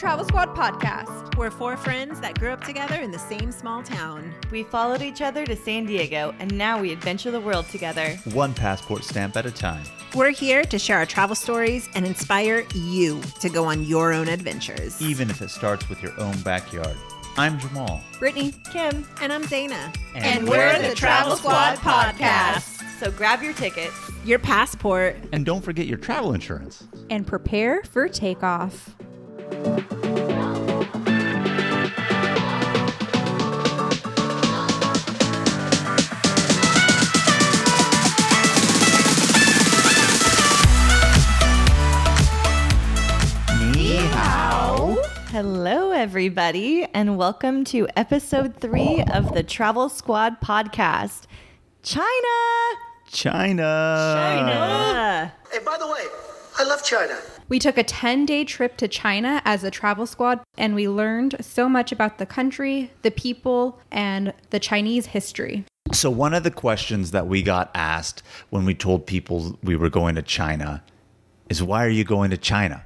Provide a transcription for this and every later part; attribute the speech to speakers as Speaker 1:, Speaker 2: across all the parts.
Speaker 1: Travel Squad podcast.
Speaker 2: We're four friends that grew up together in the same small town.
Speaker 3: We followed each other to San Diego, and now we adventure the world together.
Speaker 4: One passport stamp at a time.
Speaker 2: We're here to share our travel stories and inspire you to go on your own adventures.
Speaker 4: Even if it starts with your own backyard. I'm Jamal.
Speaker 1: Brittany,
Speaker 3: Kim,
Speaker 2: And I'm Zaina.
Speaker 1: and, we're the Travel Squad podcast.
Speaker 3: so grab your tickets.
Speaker 2: Your passport.
Speaker 4: And don't forget your travel insurance.
Speaker 1: And prepare for takeoff.
Speaker 4: Ni.
Speaker 3: Hello, everybody, and welcome to episode three of the Travel Squad podcast. China!
Speaker 4: China.
Speaker 3: China!
Speaker 5: Hey, by the way, I love China.
Speaker 1: We took a 10 day trip to China as a travel squad, and we learned so much about the country, the people, and the Chinese history.
Speaker 4: So, one of the questions that we got asked when we told people we were going to China is why are you going to China?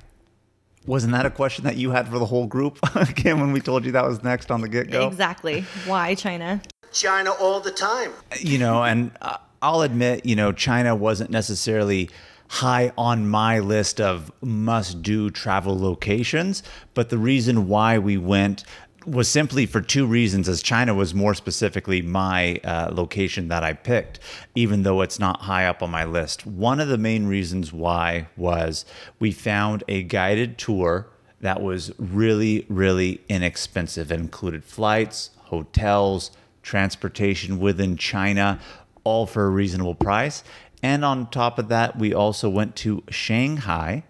Speaker 4: Wasn't that a question that you had for the whole group, Kim, when we told you that was next on the get go?
Speaker 3: Exactly. Why China?
Speaker 5: China all the time.
Speaker 4: you know, and uh, I'll admit, you know, China wasn't necessarily high on my list of must do travel locations, but the reason why we went was simply for two reasons as China was more specifically my uh, location that I picked even though it's not high up on my list. One of the main reasons why was we found a guided tour that was really really inexpensive. It included flights, hotels, transportation within China, all for a reasonable price. And on top of that, we also went to Shanghai.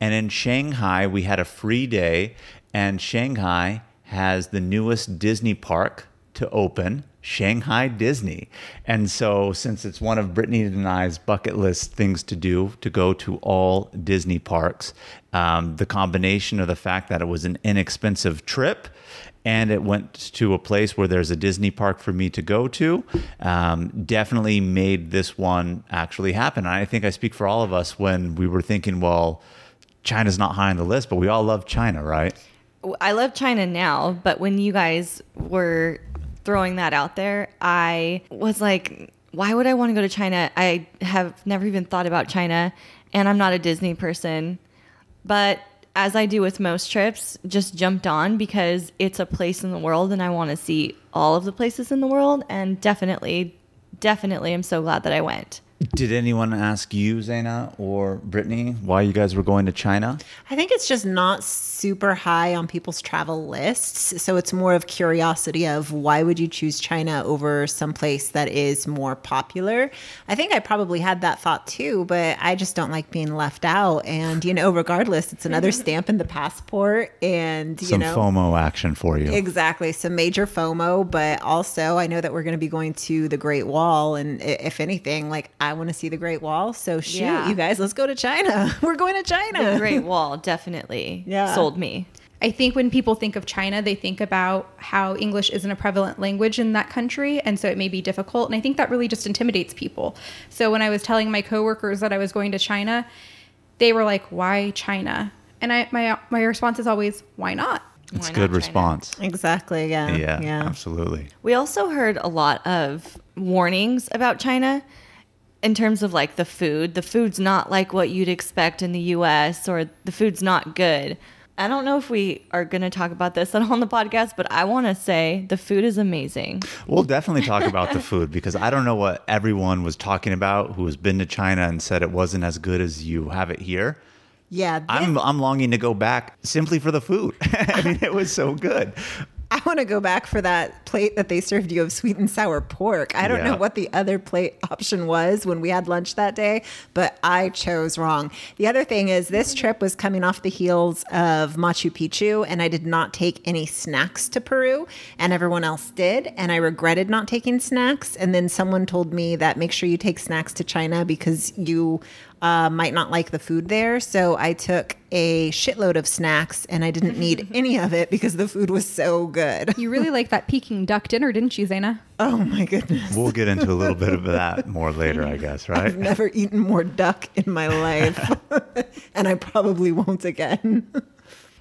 Speaker 4: And in Shanghai, we had a free day. And Shanghai has the newest Disney park to open, Shanghai Disney. And so, since it's one of Brittany and I's bucket list things to do to go to all Disney parks, um, the combination of the fact that it was an inexpensive trip and it went to a place where there's a Disney park for me to go to, um, definitely made this one actually happen. And I think I speak for all of us when we were thinking, well, China's not high on the list, but we all love China, right?
Speaker 3: I love China now, but when you guys were throwing that out there, I was like, why would I want to go to China? I have never even thought about China, and I'm not a Disney person. But as I do with most trips, just jumped on because it's a place in the world and I want to see all of the places in the world. And definitely, definitely, I'm so glad that I went.
Speaker 4: Did anyone ask you, Zaina or Brittany, why you guys were going to China?
Speaker 2: I think it's just not super high on people's travel lists. So it's more of curiosity of why would you choose China over some place that is more popular? I think I probably had that thought too, but I just don't like being left out. And, you know, regardless, it's another stamp in the passport. And, you
Speaker 4: Some
Speaker 2: know,
Speaker 4: FOMO action for you.
Speaker 2: Exactly. Some major FOMO, but also I know that we're going to be going to the Great Wall. And if anything, like I want to see the Great Wall. So shoot,
Speaker 3: Yeah.
Speaker 2: you guys, let's go to China. We're going to China.
Speaker 3: The Great Wall definitely
Speaker 2: Yeah.
Speaker 3: sold me.
Speaker 1: I think when people think of China, they think about how English isn't a prevalent language in that country, and so it may be difficult. And I think that really just intimidates people. So when I was telling my coworkers that I was going to China, they were like, "Why China?" And I my my response is always, "Why not?"
Speaker 4: It's a good
Speaker 3: China?
Speaker 4: response.
Speaker 2: Exactly. Yeah.
Speaker 4: Yeah,
Speaker 2: Yeah.
Speaker 4: absolutely.
Speaker 3: We also heard a lot of warnings about China in terms of like the food. The food's not like what you'd expect in the US or the food's not good. I don't know if we are going to talk about this at all on the podcast, but I want to say the food is amazing.
Speaker 4: We'll definitely talk about the food because I don't know what everyone was talking about who has been to China and said it wasn't as good as you have it here.
Speaker 2: Yeah.
Speaker 4: I'm I'm longing to go back simply for the food. I mean, it was so good.
Speaker 2: I want to go back for that plate that they served you of sweet and sour pork. I don't
Speaker 4: Yeah.
Speaker 2: know what the other plate option was when we had lunch that day, but I chose wrong. The other thing is, this trip was coming off the heels of Machu Picchu, and I did not take any snacks to Peru, and everyone else did. And I regretted not taking snacks. And then someone told me that make sure you take snacks to China because you uh, might not like the food there. So I took a shitload of snacks and I didn't need any of it because the food was so good.
Speaker 1: You really like that Peking duck dinner, didn't you, Zaina?
Speaker 2: Oh my goodness.
Speaker 4: We'll get into a little bit of that more later, I guess, right?
Speaker 2: I've never eaten more duck in my life. and I probably won't again.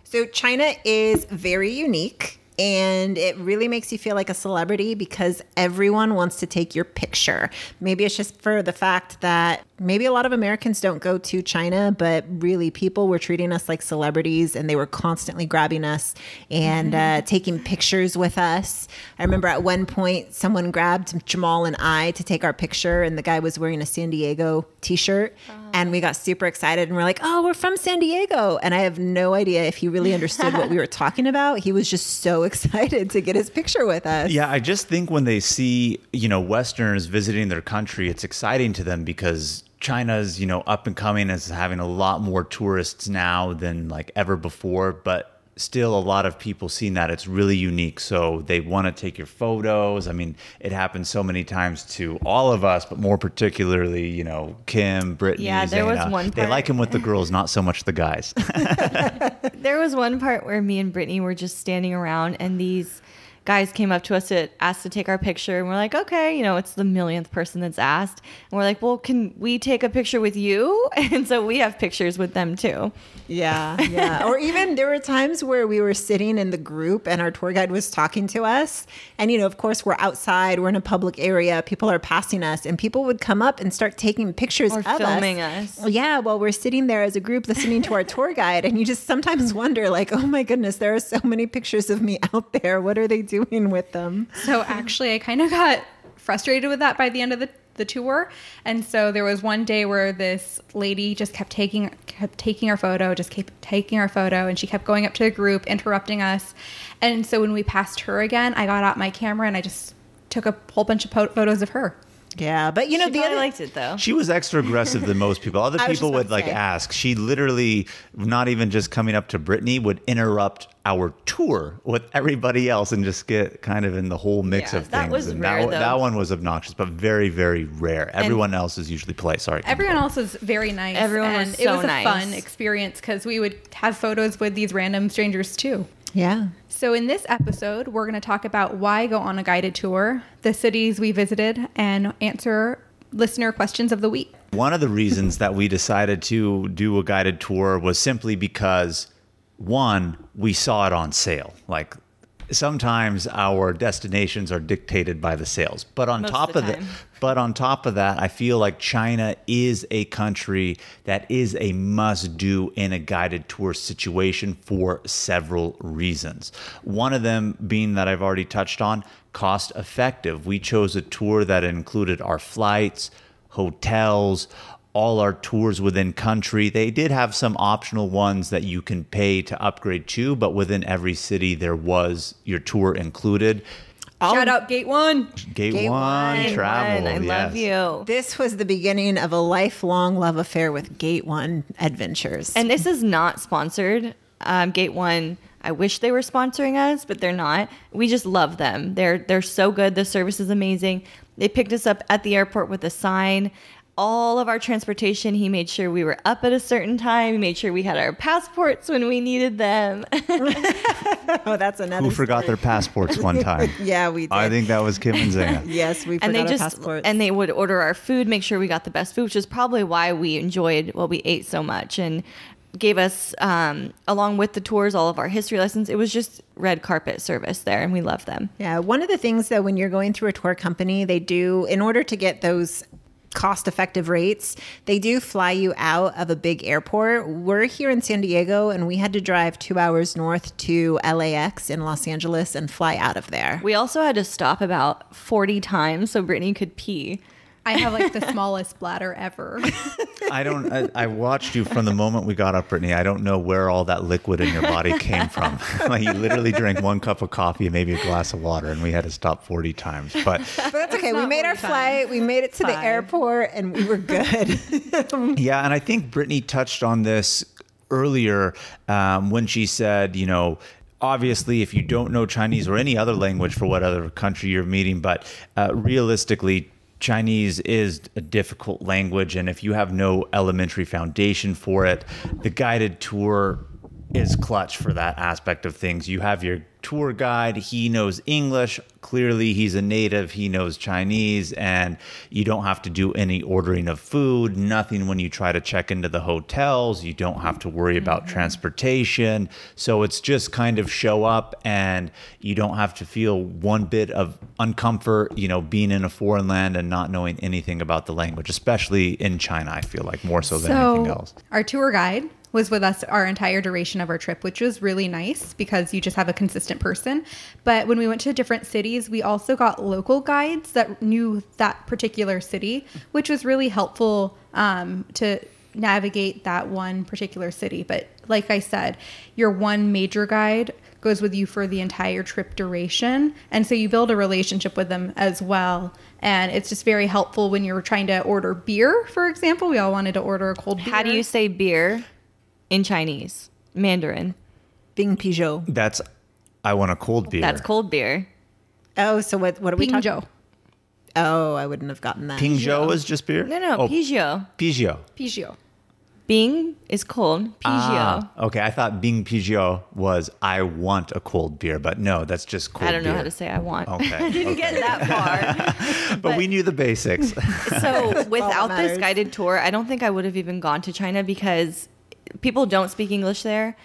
Speaker 2: So China is very unique and it really makes you feel like a celebrity because everyone wants to take your picture. Maybe it's just for the fact that maybe a lot of Americans don't go to China, but really people were treating us like celebrities and they were constantly grabbing us and uh, taking pictures with us. I remember at one point someone grabbed Jamal and I to take our picture, and the guy was wearing a San Diego t shirt. And we got super excited and we're like, oh, we're from San Diego. And I have no idea if he really understood what we were talking about. He was just so excited to get his picture with us.
Speaker 4: Yeah, I just think when they see, you know, Westerners visiting their country, it's exciting to them because China's, you know, up and coming as having a lot more tourists now than like ever before, but still a lot of people seeing that it's really unique. So they want to take your photos. I mean, it happens so many times to all of us, but more particularly, you know, Kim, Brittany,
Speaker 3: Yeah, there was
Speaker 4: Zaina.
Speaker 3: one
Speaker 4: They like him with the girls, not so much the guys.
Speaker 3: There was one part where me and Brittany were just standing around, and these guys came up to us to ask to take our picture, and we're like, okay, you know, it's the millionth person that's asked, and we're like, well, can we take a picture with you? And so we have pictures with them too.
Speaker 2: Yeah, yeah. or even there were times where we were sitting in the group and our tour guide was talking to us. And, you know, of course, we're outside, we're in a public area, people are passing us, and people would come up and start taking pictures
Speaker 3: Or
Speaker 2: of
Speaker 3: filming us.
Speaker 2: Well, yeah, while we're sitting there as a group listening to our tour guide. And you just sometimes mm-hmm. wonder, like, oh my goodness, there are so many pictures of me out there. What are they doing with them?
Speaker 1: So actually, I kind of got frustrated with that by the end of the, the tour. And so there was one day where this lady just kept taking kept taking our photo, just kept taking our photo, and she kept going up to the group, interrupting us. And so when we passed her again, I got out my camera and I just took a whole bunch of po- photos of her.
Speaker 2: Yeah, but you know,
Speaker 3: She
Speaker 2: the other
Speaker 3: liked it though.
Speaker 4: She was extra aggressive than most people. Other people would like
Speaker 2: say.
Speaker 4: ask. She literally, not even just coming up to Brittany, would interrupt our tour with everybody else and just get kind of in the whole mix
Speaker 3: Yeah,
Speaker 4: of
Speaker 3: that
Speaker 4: things.
Speaker 3: was
Speaker 4: and
Speaker 3: rare,
Speaker 4: that,
Speaker 3: though.
Speaker 4: that one was obnoxious, but very, very rare. Everyone else is usually polite. Sorry.
Speaker 1: Everyone else was very nice.
Speaker 3: Everyone
Speaker 1: and
Speaker 3: was
Speaker 1: it was a
Speaker 3: nice.
Speaker 1: fun experience because we would have photos with these random strangers too.
Speaker 2: Yeah.
Speaker 1: So, in this episode, we're going to talk about why go on a guided tour, the cities we visited, and answer listener questions of the week.
Speaker 4: One of the reasons that we decided to do a guided tour was simply because one, we saw it on sale. Like sometimes our destinations are dictated by the sales. But on
Speaker 3: Most
Speaker 4: top
Speaker 3: of
Speaker 4: that, but on top of that, I feel like China is a country that is a must do in a guided tour situation for several reasons. One of them being that I've already touched on cost effective. We chose a tour that included our flights, hotels, all our tours within country. They did have some optional ones that you can pay to upgrade to, but within every city there was your tour included.
Speaker 1: Shout out Gate One.
Speaker 4: Gate,
Speaker 2: Gate
Speaker 4: one,
Speaker 2: One.
Speaker 4: travel.
Speaker 3: I love you.
Speaker 2: This was the beginning of a lifelong love affair with Gate One Adventures.
Speaker 3: And this is not sponsored. Um, Gate One. I wish they were sponsoring us, but they're not. We just love them. They're they're so good. The service is amazing. They picked us up at the airport with a sign. All of our transportation, he made sure we were up at a certain time. He made sure we had our passports when we needed them.
Speaker 2: oh, that's another.
Speaker 4: Who forgot their passports one time?
Speaker 2: Yeah, we did.
Speaker 4: I think that was Kim and Zaina.
Speaker 2: Yes, we forgot
Speaker 3: and they
Speaker 2: our
Speaker 3: just
Speaker 2: passports.
Speaker 3: and they would order our food, make sure we got the best food, which is probably why we enjoyed what we ate so much and gave us um, along with the tours all of our history lessons. It was just red carpet service there, and we love them.
Speaker 2: Yeah, one of the things that when you're going through a tour company, they do in order to get those cost effective rates, they do fly you out of a big airport. We're here in San Diego and we had to drive 2 hours north to LAX in Los Angeles and fly out of there.
Speaker 3: We also had to stop about forty times so Brittany could pee.
Speaker 1: I have like the smallest bladder ever.
Speaker 4: I don't. I, I watched you from the moment we got up, Brittany. I don't know where all that liquid in your body came from. like you literally drank one cup of coffee and maybe a glass of water, and we had to stop forty times. But
Speaker 2: But that's okay. We made our
Speaker 3: times.
Speaker 2: flight, we made it to the airport and we were good.
Speaker 4: Yeah, and I think Brittany touched on this earlier um, when she said, you know, obviously, if you don't know Chinese or any other language for what other country you're meeting, but uh, realistically, Chinese is a difficult language, and if you have no elementary foundation for it, the guided tour is clutch for that aspect of things. You have your tour guide, he knows English. Clearly, he's a native, he knows Chinese, and you don't have to do any ordering of food, nothing when you try to check into the hotels. You don't have to worry about mm-hmm. transportation. So it's just kind of show up and you don't have to feel one bit of uncomfort, you know, being in a foreign land and not knowing anything about the language, especially in China, I feel like more so than anything else.
Speaker 1: Our tour guide was with us our entire duration of our trip, which was really nice because you just have a consistent person. But when we went to different cities, we also got local guides that knew that particular city, which was really helpful um, to navigate that one particular city. But like I said, your one major guide goes with you for the entire trip duration. And so you build a relationship with them as well. And it's just very helpful when you're trying to order beer, for example. We all wanted to order a cold beer.
Speaker 3: How do you say beer in Chinese? Mandarin.
Speaker 2: Bing Pigeot.
Speaker 4: That's, I want a cold beer.
Speaker 3: That's cold beer.
Speaker 2: Oh, so what? What are we talking?
Speaker 1: Pingzhou.
Speaker 2: Oh, I wouldn't have gotten that.
Speaker 4: Pingzhou is just beer?
Speaker 3: No, no,
Speaker 4: oh,
Speaker 3: Peugeot.
Speaker 4: Peugeot.
Speaker 1: Pingzhou.
Speaker 3: Bing is cold. Peugeot.
Speaker 4: Ah, okay, I thought Bing Peugeot was I want a cold beer, but no, that's just cold
Speaker 3: I don't know
Speaker 4: beer.
Speaker 3: how to say I want.
Speaker 4: Okay, I
Speaker 3: Didn't get that far.
Speaker 4: but, we knew the basics.
Speaker 3: so without this guided tour, I don't think I would have even gone to China because people don't speak English there.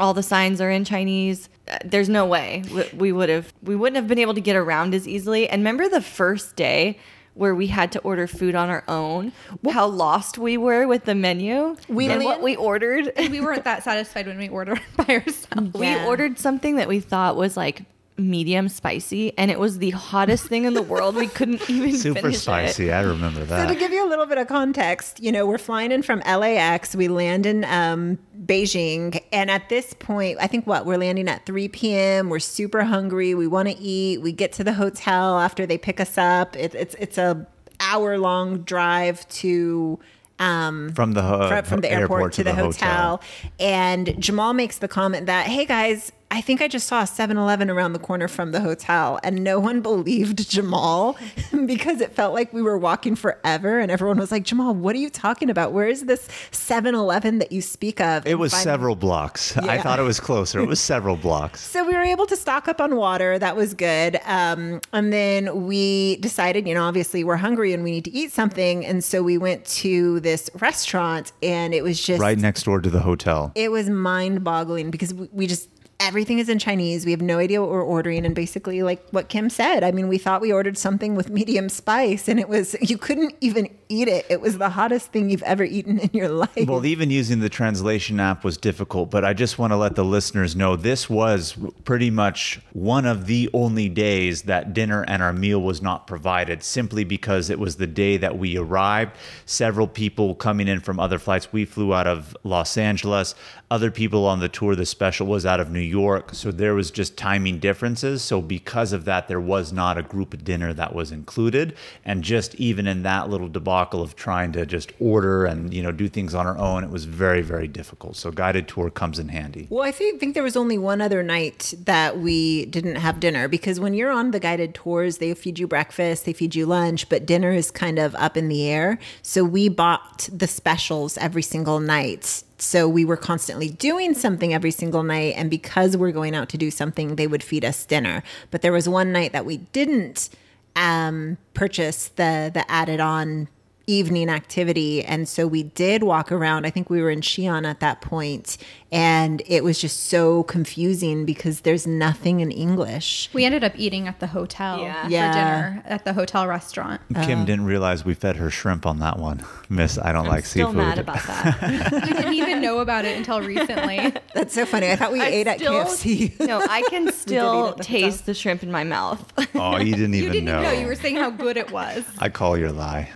Speaker 3: All the signs are in Chinese. Uh, There's no way we- would have we wouldn't have been able to get around as easily. And remember the first day where we had to order food on our own? How lost we were with the menu
Speaker 2: We
Speaker 3: and what we ordered.
Speaker 1: we weren't that satisfied when we ordered by ourselves.
Speaker 3: We ordered something that we thought was like medium spicy, and it was the hottest thing in the world. We couldn't even
Speaker 4: Super
Speaker 3: finish
Speaker 4: spicy.
Speaker 3: It.
Speaker 4: I remember that.
Speaker 2: So to give you a little bit of context, you know, we're flying in from LAX. We land in um, Beijing, and at this point, I think what we're landing at 3 p.m. We're super hungry. We want to eat. We get to the hotel after they pick us up. It, it's it's a hour long drive to. Um,
Speaker 4: From the ho-
Speaker 2: from, from the airport, to, the, hotel.
Speaker 4: hotel.
Speaker 2: And Jamal makes the comment that, hey guys, I think I just saw a 7 Eleven around the corner from the hotel. And no one believed Jamal because it felt like we were walking forever. And everyone was like, Jamal, what are you talking about? Where is this 7 Eleven that you speak of?
Speaker 4: It was several blocks. I thought it was closer. It was several blocks.
Speaker 2: So we were able to stock up on water. That was good. Um, and then we decided, you know, obviously we're hungry and we need to eat something. And so we went to this restaurant and it was just
Speaker 4: Right next door to the hotel.
Speaker 2: it was mind boggling because we, we just everything is in Chinese. We have no idea what we're ordering. And basically, like what Kim said, I mean, we thought we ordered something with medium spice and it was, you couldn't even eat it. It was the hottest thing you've ever eaten in your life.
Speaker 4: Well, even using the translation app was difficult, but I just want to let the listeners know this was pretty much one of the only days that dinner and our meal was not provided simply because it was the day that we arrived. Several people coming in from other flights. We flew out of Los Angeles. Other people on the tour, the special was out of New York. So there was just timing differences. So because of that, there was not a group dinner that was included. And just even in that little debacle of trying to just order and, you know, do things on our own, it was very, very difficult. So guided tour comes in handy.
Speaker 2: Well, I think, think there was only one other night that we didn't have dinner because when you're on the guided tours, they feed you breakfast, they feed you lunch, but dinner is kind of up in the air. So we bought the specials every single night. So we were constantly doing something every single night. And because we're going out to do something, they would feed us dinner. But there was one night that we didn't um, purchase the the added on evening activity. And so we did walk around. I think we were in Xi'an at that point, and it was just so confusing because there's nothing in English.
Speaker 1: We ended up eating at the hotel
Speaker 3: Yeah.
Speaker 1: for
Speaker 2: Yeah.
Speaker 1: dinner at the hotel restaurant.
Speaker 4: Kim uh, didn't realize we fed her shrimp on that one. Miss, I don't like
Speaker 3: Still
Speaker 4: seafood.
Speaker 3: mad about that.
Speaker 1: I didn't even know about it until recently.
Speaker 2: That's so funny. I thought we
Speaker 3: I
Speaker 2: ate at KFC.
Speaker 3: no, I can still
Speaker 2: the
Speaker 3: taste the shrimp in my mouth.
Speaker 4: oh, you didn't even
Speaker 1: You didn't
Speaker 4: know.
Speaker 1: even know. You were saying how good it was.
Speaker 4: I call your lie.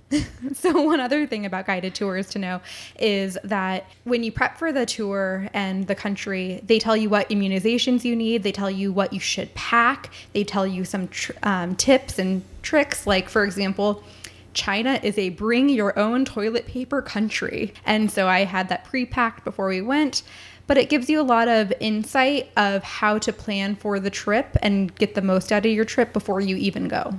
Speaker 1: So, one other thing about guided tours to know is that when you prep for the tour and the country, they tell you what immunizations you need, they tell you what you should pack, they tell you some tr- um, tips and tricks. Like, for example, China is a bring your own toilet paper country. And so I had that pre packed before we went. But it gives you a lot of insight of how to plan for the trip and get the most out of your trip before you even go.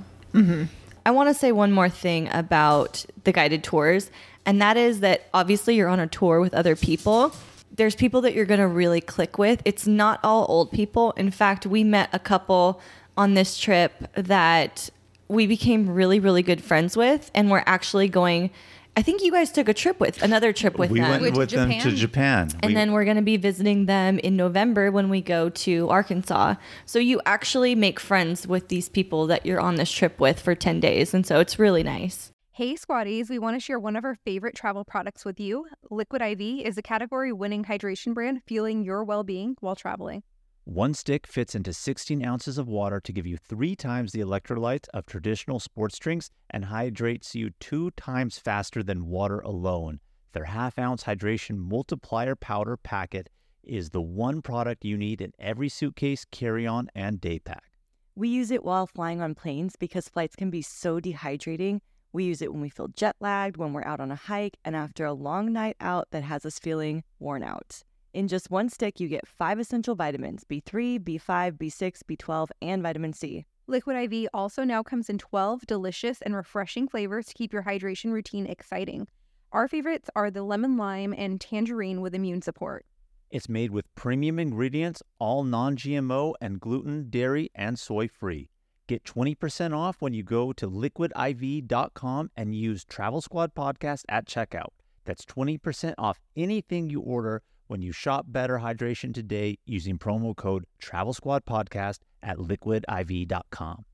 Speaker 3: I want to say one more thing about the guided tours, and that is that obviously you're on a tour with other people.
Speaker 6: there's people that you're going to really click with. It's not all old people. In fact, we met a couple on this trip that we became really, really good friends with, and we're actually going. I think you guys took a trip with another trip with
Speaker 7: we
Speaker 6: them.
Speaker 7: went
Speaker 1: Went to
Speaker 7: with them to
Speaker 1: Japan?
Speaker 7: Japan.
Speaker 6: And
Speaker 7: We-
Speaker 6: then we're going to be visiting them in November when we go to Arkansas. So you actually make friends with these people that you're on this trip with for 10 days. And so it's really nice.
Speaker 1: Hey, squatties, we want to share one of our favorite travel products with you. Liquid IV is a category winning hydration brand fueling your well being while traveling.
Speaker 4: One stick fits into 16 ounces of water to give you three times the electrolytes of traditional sports drinks and hydrates you two times faster than water alone. Their half ounce hydration multiplier powder packet is the one product you need in every suitcase, carry on, and day pack.
Speaker 3: We use it while flying on planes because flights can be so dehydrating. We use it when we feel jet lagged, when we're out on a hike, and after a long night out that has us feeling worn out. In just one stick, you get five essential vitamins B3, B5, B6, B12, and vitamin C.
Speaker 1: Liquid IV also now comes in 12 delicious and refreshing flavors to keep your hydration routine exciting. Our favorites are the lemon lime and tangerine with immune support.
Speaker 4: It's made with premium ingredients, all non GMO and gluten, dairy, and soy free. Get 20% off when you go to liquidiv.com and use Travel Squad Podcast at checkout. That's 20% off anything you order when you shop Better Hydration today using promo code Travel Squad Podcast at liquidiv.com.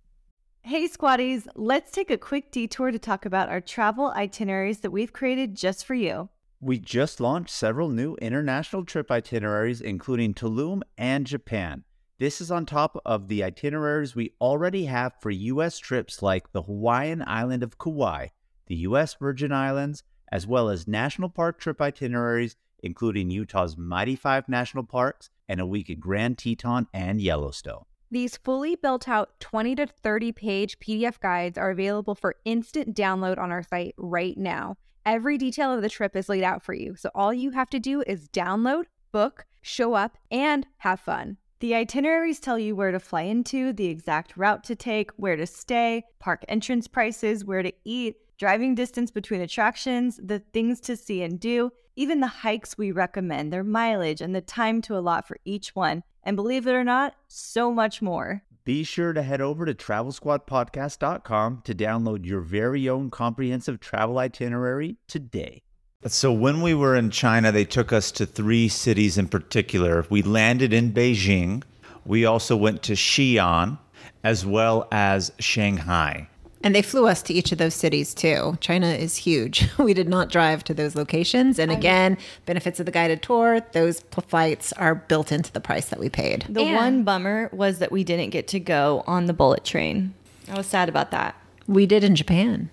Speaker 3: Hey, squatties, let's take a quick detour to talk about our travel itineraries that we've created just for you.
Speaker 4: We just launched several new international trip itineraries, including Tulum and Japan. This is on top of the itineraries we already have for U.S. trips like the Hawaiian island of Kauai, the U.S. Virgin Islands, as well as national park trip itineraries, including Utah's Mighty Five National Parks and a week at Grand Teton and Yellowstone.
Speaker 1: These fully built out 20 to 30 page PDF guides are available for instant download on our site right now. Every detail of the trip is laid out for you, so all you have to do is download, book, show up, and have fun.
Speaker 3: The itineraries tell you where to fly into, the exact route to take, where to stay, park entrance prices, where to eat, driving distance between attractions, the things to see and do, even the hikes we recommend, their mileage, and the time to allot for each one. And believe it or not, so much more.
Speaker 4: Be sure to head over to travelsquadpodcast.com to download your very own comprehensive travel itinerary today.
Speaker 7: So when we were in China, they took us to three cities in particular. We landed in Beijing. We also went to Xi'an, as well as Shanghai.
Speaker 2: And they flew us to each of those cities too. China is huge. We did not drive to those locations. And again, benefits of the guided tour, those flights are built into the price that we paid.
Speaker 6: The
Speaker 1: And-
Speaker 6: one bummer was that we didn't get to go on the bullet train. I was sad about that.
Speaker 2: We did in Japan.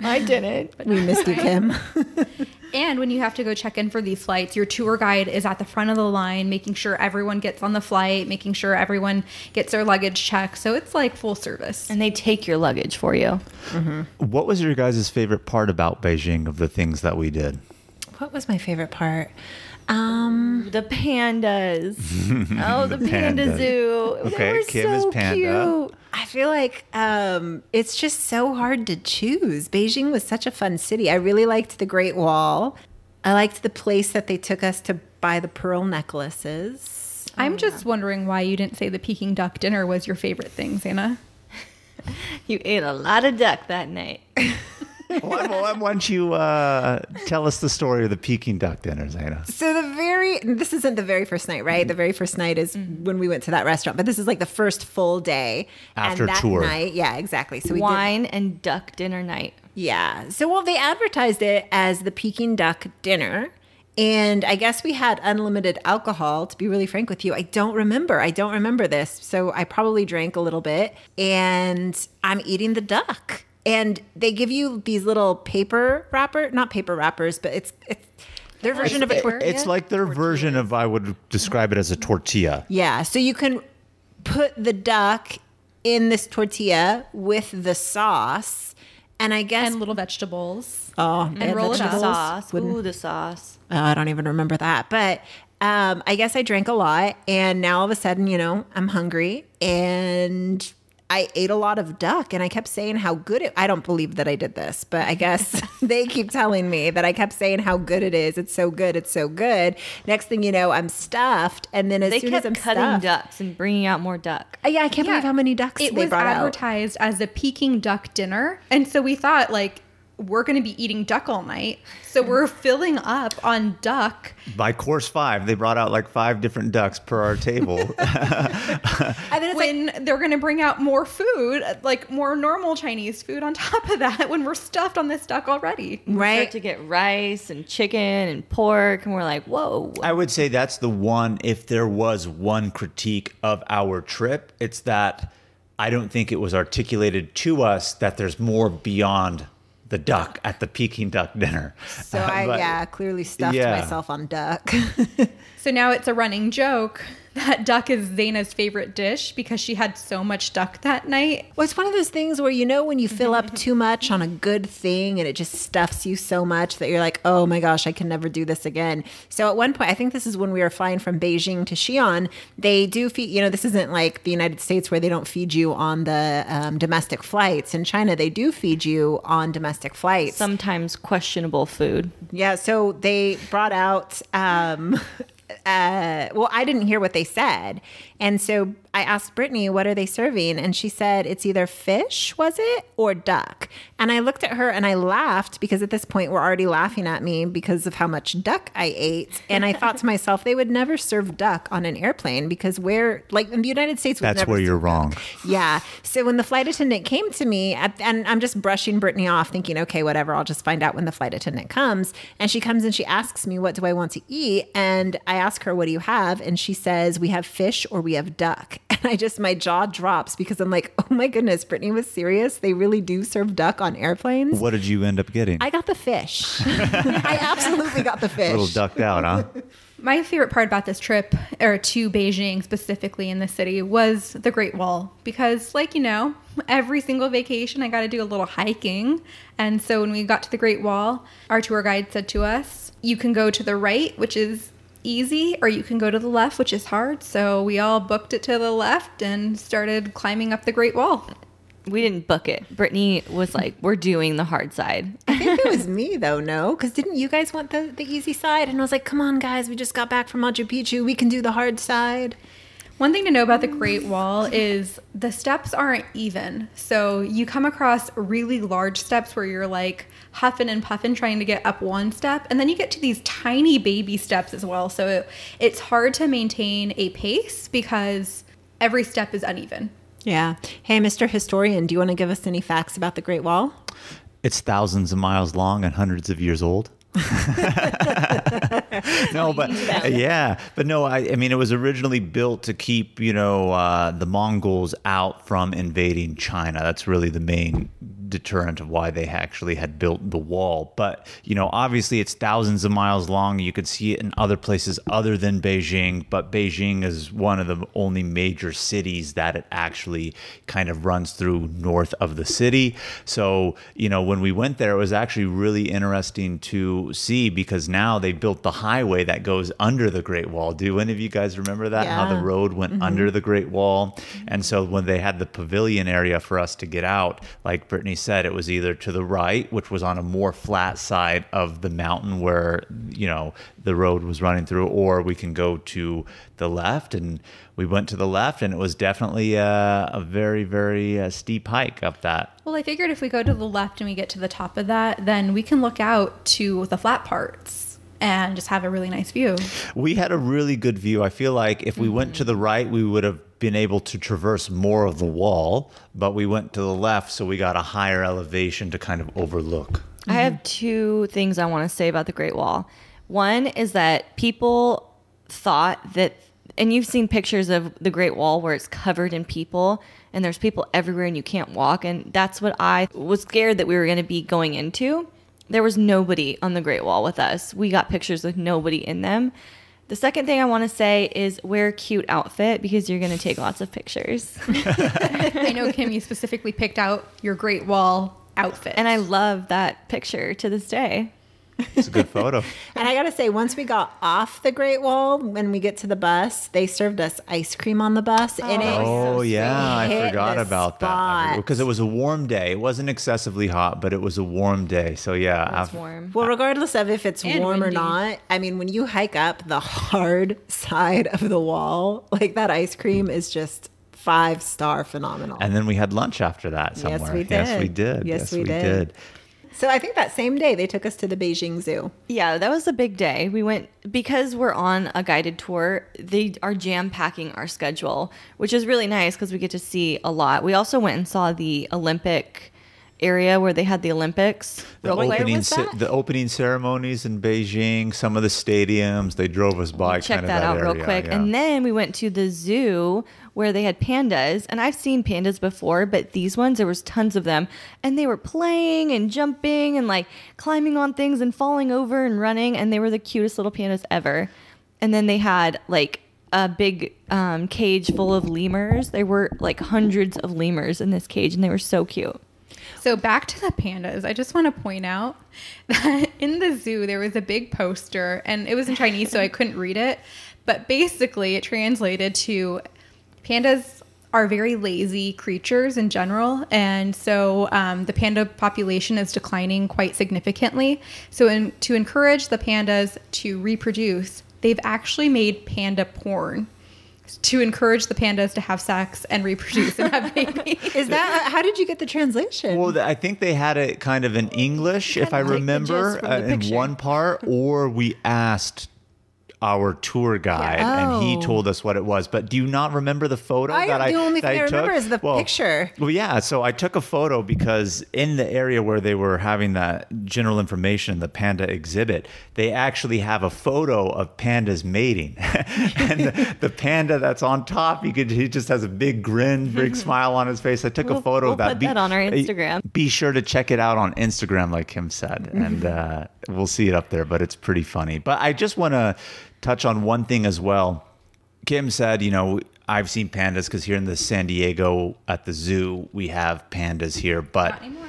Speaker 6: I didn't.
Speaker 2: We missed you, Kim.
Speaker 1: And when you have to go check in for these flights, your tour guide is at the front of the line, making sure everyone gets on the flight, making sure everyone gets their luggage checked. So it's like full service.
Speaker 6: And they take your luggage for you.
Speaker 7: What was your guys' favorite part about Beijing of the things that we did?
Speaker 2: what was my favorite part? Um,
Speaker 6: The pandas. oh, the panda
Speaker 7: Pandas.
Speaker 6: zoo.
Speaker 7: Okay,
Speaker 6: they were
Speaker 7: Kim is
Speaker 6: so
Speaker 7: panda.
Speaker 6: cute.
Speaker 2: I feel like um, it's just so hard to choose. Beijing was such a fun city. I really liked the Great Wall. I liked the place that they took us to buy the pearl necklaces.
Speaker 1: I'm just wondering why you didn't say the Peking duck dinner was your favorite thing, Zaina.
Speaker 6: You ate a lot of duck that night.
Speaker 7: why, why, why don't you uh, tell us the story of the Peking duck dinner, Zaina?
Speaker 2: So the very this isn't the very first night, right? The very first night is when we went to that restaurant, but this is like the first full day
Speaker 7: After
Speaker 2: and that
Speaker 7: tour.
Speaker 2: night. Yeah, exactly. So we did,
Speaker 6: Wine and duck dinner night.
Speaker 2: Yeah. So, well, they advertised it as the Peking duck dinner. And I guess we had unlimited alcohol, to be really frank with you. I don't remember. I don't remember this. So I probably drank a little bit and I'm eating the duck. And they give you these little paper wrapper, not paper wrappers, but it's, it's their version of a tortilla.
Speaker 7: It's like their version of, I would describe it as a tortilla.
Speaker 2: Yeah. So you can put the duck in this tortilla with the sauce. And I guess
Speaker 1: And little vegetables.
Speaker 2: oh,
Speaker 1: and roll it up.
Speaker 6: The sauce.
Speaker 2: Wouldn't-
Speaker 6: Ooh, the sauce.
Speaker 2: Oh, I don't even remember that. But um, I guess I drank a lot. And now all of a sudden, you know, I'm hungry. And I ate a lot of duck and I kept saying how good it I don't believe that I did this, but I guess they keep telling me that I kept saying how good it is. It's so good, it's so good. Next thing you know, I'm stuffed and then as
Speaker 3: They
Speaker 2: soon
Speaker 3: kept
Speaker 2: as I'm
Speaker 3: cutting
Speaker 2: stuffed,
Speaker 3: ducks and bringing out more duck.
Speaker 2: Uh, yeah, I can't
Speaker 1: Yeah.
Speaker 2: believe how many ducks
Speaker 1: it
Speaker 2: they
Speaker 1: was
Speaker 2: brought out.
Speaker 1: advertised as a Peking duck dinner. And so we thought, like, we're going to be eating duck all night. So we're filling up on duck.
Speaker 4: By course five, they brought out like five different ducks per our table.
Speaker 2: And then it's like,
Speaker 1: When they're going to bring out more food, like more normal Chinese food on top of that, when we're stuffed on this duck already.
Speaker 3: Start
Speaker 2: right?
Speaker 3: to get rice and chicken and pork, and we're like, whoa.
Speaker 4: I would say that's the one, if there was one critique of our trip, it's that I don't think it was articulated to us that there's more beyond the duck at the Peking duck dinner.
Speaker 2: So I
Speaker 4: But-
Speaker 2: yeah, clearly stuffed
Speaker 4: yeah.
Speaker 2: myself on duck.
Speaker 1: So now it's a running joke that duck is Zaina's favorite dish because she had so much duck that night.
Speaker 2: Well, it's one of those things where you know when you fill up too much on a good thing and it just stuffs you so much that you're like, oh my gosh, I can never do this again. So at one point, I think this is when we were flying from Beijing to Xi'an, they do feed, you know, this isn't like the United States where they don't feed you on the um, domestic flights. In China, they do feed you on domestic flights.
Speaker 3: Sometimes questionable food.
Speaker 2: Yeah, so they brought out um uh well, I didn't hear what they said. And so I asked Brittany, what are they serving? And she said it's either fish, was it, or duck. And I looked at her and I laughed because at this point we're already laughing at me because of how much duck I ate. And I thought to myself, they would never serve duck on an airplane because we're like in the United States,
Speaker 4: That's where you're wrong.
Speaker 2: yeah. So when the flight attendant came to me, at, and I'm just brushing Brittany off, thinking, okay, whatever, I'll just find out when the flight attendant comes. And she comes and she asks me, what do I want to eat? And I ask her, what do you have? And she says, we have fish or we have duck. And I just, my jaw drops because I'm like, oh my goodness, Brittany was serious. They really do serve duck on airplanes.
Speaker 4: What did you end up getting?
Speaker 2: I got the fish. I absolutely got the fish.
Speaker 4: A little ducked out, huh?
Speaker 1: My favorite part about this trip, or to Beijing specifically in the city, was the Great Wall. Because, like, you know, every single vacation I got to do a little hiking. And so when we got to the Great Wall, our tour guide said to us, you can go to the right, which is easy, or you can go to the left, which is hard. So we all booked it to the left and started climbing up the Great Wall.
Speaker 3: We didn't book it. Brittany was like, we're doing the hard side.
Speaker 2: I think it was me though, no? Because didn't you guys want the, the easy side? And I was like, come on, guys, we just got back from Machu Picchu. We can do the hard side.
Speaker 1: One thing to know about the Great Wall is the steps aren't even. So you come across really large steps where you're like huffing and puffing trying to get up one step, and then you get to these tiny baby steps as well. So it, it's hard to maintain a pace because every step is uneven.
Speaker 2: Yeah. Hey, Mr. Historian, do you want to give us any facts about the Great Wall?
Speaker 4: It's thousands of miles long and hundreds of years old. no, but yeah, but no, I, I mean, it was originally built to keep, you know, uh, the Mongols out from invading China. That's really the main deterrent of why they actually had built the wall. But, you know, obviously it's thousands of miles long. You could see it in other places other than Beijing, but Beijing is one of the only major cities that it actually kind of runs through north of the city. So, you know, when we went there, it was actually really interesting to see because now they built the highway that goes under the Great Wall. Do any of you guys remember that? How the road went mm-hmm. under the Great Wall? And so when they had the pavilion area for us to get out, like Brittany said, it was either to the right, which was on a more flat side of the mountain where, you know, the road was running through, or we can go to the left. And we went to the left, and it was definitely a, a very, very uh, steep hike up that.
Speaker 1: Well, I figured if we go to the left and we get to the top of that, then we can look out to the flat parts and just have a really nice view.
Speaker 4: We had a really good view. I feel like if we went to the right, we would have been able to traverse more of the wall, but we went to the left, so we got a higher elevation to kind of overlook.
Speaker 3: I have two things I want to say about the Great Wall. One is that people thought that, and you've seen pictures of the Great Wall where it's covered in people and there's people everywhere and you can't walk. And that's what I was scared that we were going to be going into. There was nobody on the Great Wall with us. We got pictures with nobody in them. The second thing I want to say is wear a cute outfit because you're going to take lots of pictures.
Speaker 1: I know, Kim, you specifically picked out your Great Wall outfit.
Speaker 3: and I love that picture to this day.
Speaker 4: It's a good photo.
Speaker 2: And I gotta say, once we got off the Great Wall, when we get to the bus, they served us ice cream on the bus, and it
Speaker 4: Oh yeah, I forgot
Speaker 2: the
Speaker 4: about that because it was a warm day. It wasn't excessively hot, but it was a warm day. So yeah,
Speaker 3: It's
Speaker 4: af-
Speaker 3: warm.
Speaker 2: Well, regardless of if it's
Speaker 1: And
Speaker 2: warm or not, I mean, when you hike up the hard side of the wall, like that ice cream is just five star phenomenal.
Speaker 4: And then we had lunch after that somewhere.
Speaker 2: Yes, we did.
Speaker 4: Yes, we
Speaker 2: did.
Speaker 4: did.
Speaker 2: Yes, we did. So I think that same day they took us to the Beijing Zoo.
Speaker 3: Yeah, that was a big day. We went because we're on a guided tour. They are jam packing our schedule, which is really nice because we get to see a lot. We also went and saw the Olympic area where they had the Olympics.
Speaker 4: The opening,
Speaker 3: was
Speaker 4: ce-
Speaker 3: that?
Speaker 4: the opening ceremonies in Beijing, some of the stadiums, they drove us by.
Speaker 3: check
Speaker 4: kind of
Speaker 3: that,
Speaker 4: that
Speaker 3: out real
Speaker 4: area,
Speaker 3: quick.
Speaker 4: yeah.
Speaker 3: And then we went to the zoo where they had pandas. And I've seen pandas before, but these ones, there was tons of them. And they were playing and jumping and like climbing on things and falling over and running. And they were the cutest little pandas ever. And then they had like a big um, cage full of lemurs. There were like hundreds of lemurs in this cage, and they were so cute.
Speaker 1: So back to the pandas, I just want to point out that in the zoo there was a big poster, and it was in Chinese, so I couldn't read it. But basically, it translated to pandas are very lazy creatures in general, and so um, the panda population is declining quite significantly. So, in, to encourage the pandas to reproduce, they've actually made panda porn to encourage the pandas to have sex and reproduce and have babies.
Speaker 2: Is that how did you get the translation?
Speaker 4: Well, I think they had it kind of in English, if I
Speaker 3: Kinda like the
Speaker 4: remember, uh, in
Speaker 3: picture.
Speaker 4: one part, or we asked our tour guide and he
Speaker 2: Oh.
Speaker 4: told us what it was. But do you not remember the photo
Speaker 2: I-
Speaker 4: that I
Speaker 2: the only
Speaker 4: that
Speaker 2: thing I remember
Speaker 4: took?
Speaker 2: is the picture.
Speaker 4: Well, yeah. So I took a photo because in the area where they were having that general information, the panda exhibit, they actually have a photo of pandas mating, and the, the panda that's on top, you could he just has a big grin, big smile on his face. I took a
Speaker 3: We'll-
Speaker 4: photo
Speaker 3: we'll
Speaker 4: of that.
Speaker 3: put that on our Instagram.
Speaker 4: Be sure to check it out on Instagram, like Kim said, and uh, we'll see it up there. But it's pretty funny. But I just want to touch on one thing as well. Kim said, you know, I've seen pandas because here in the San Diego at the zoo, we have pandas here, but
Speaker 1: Not anymore.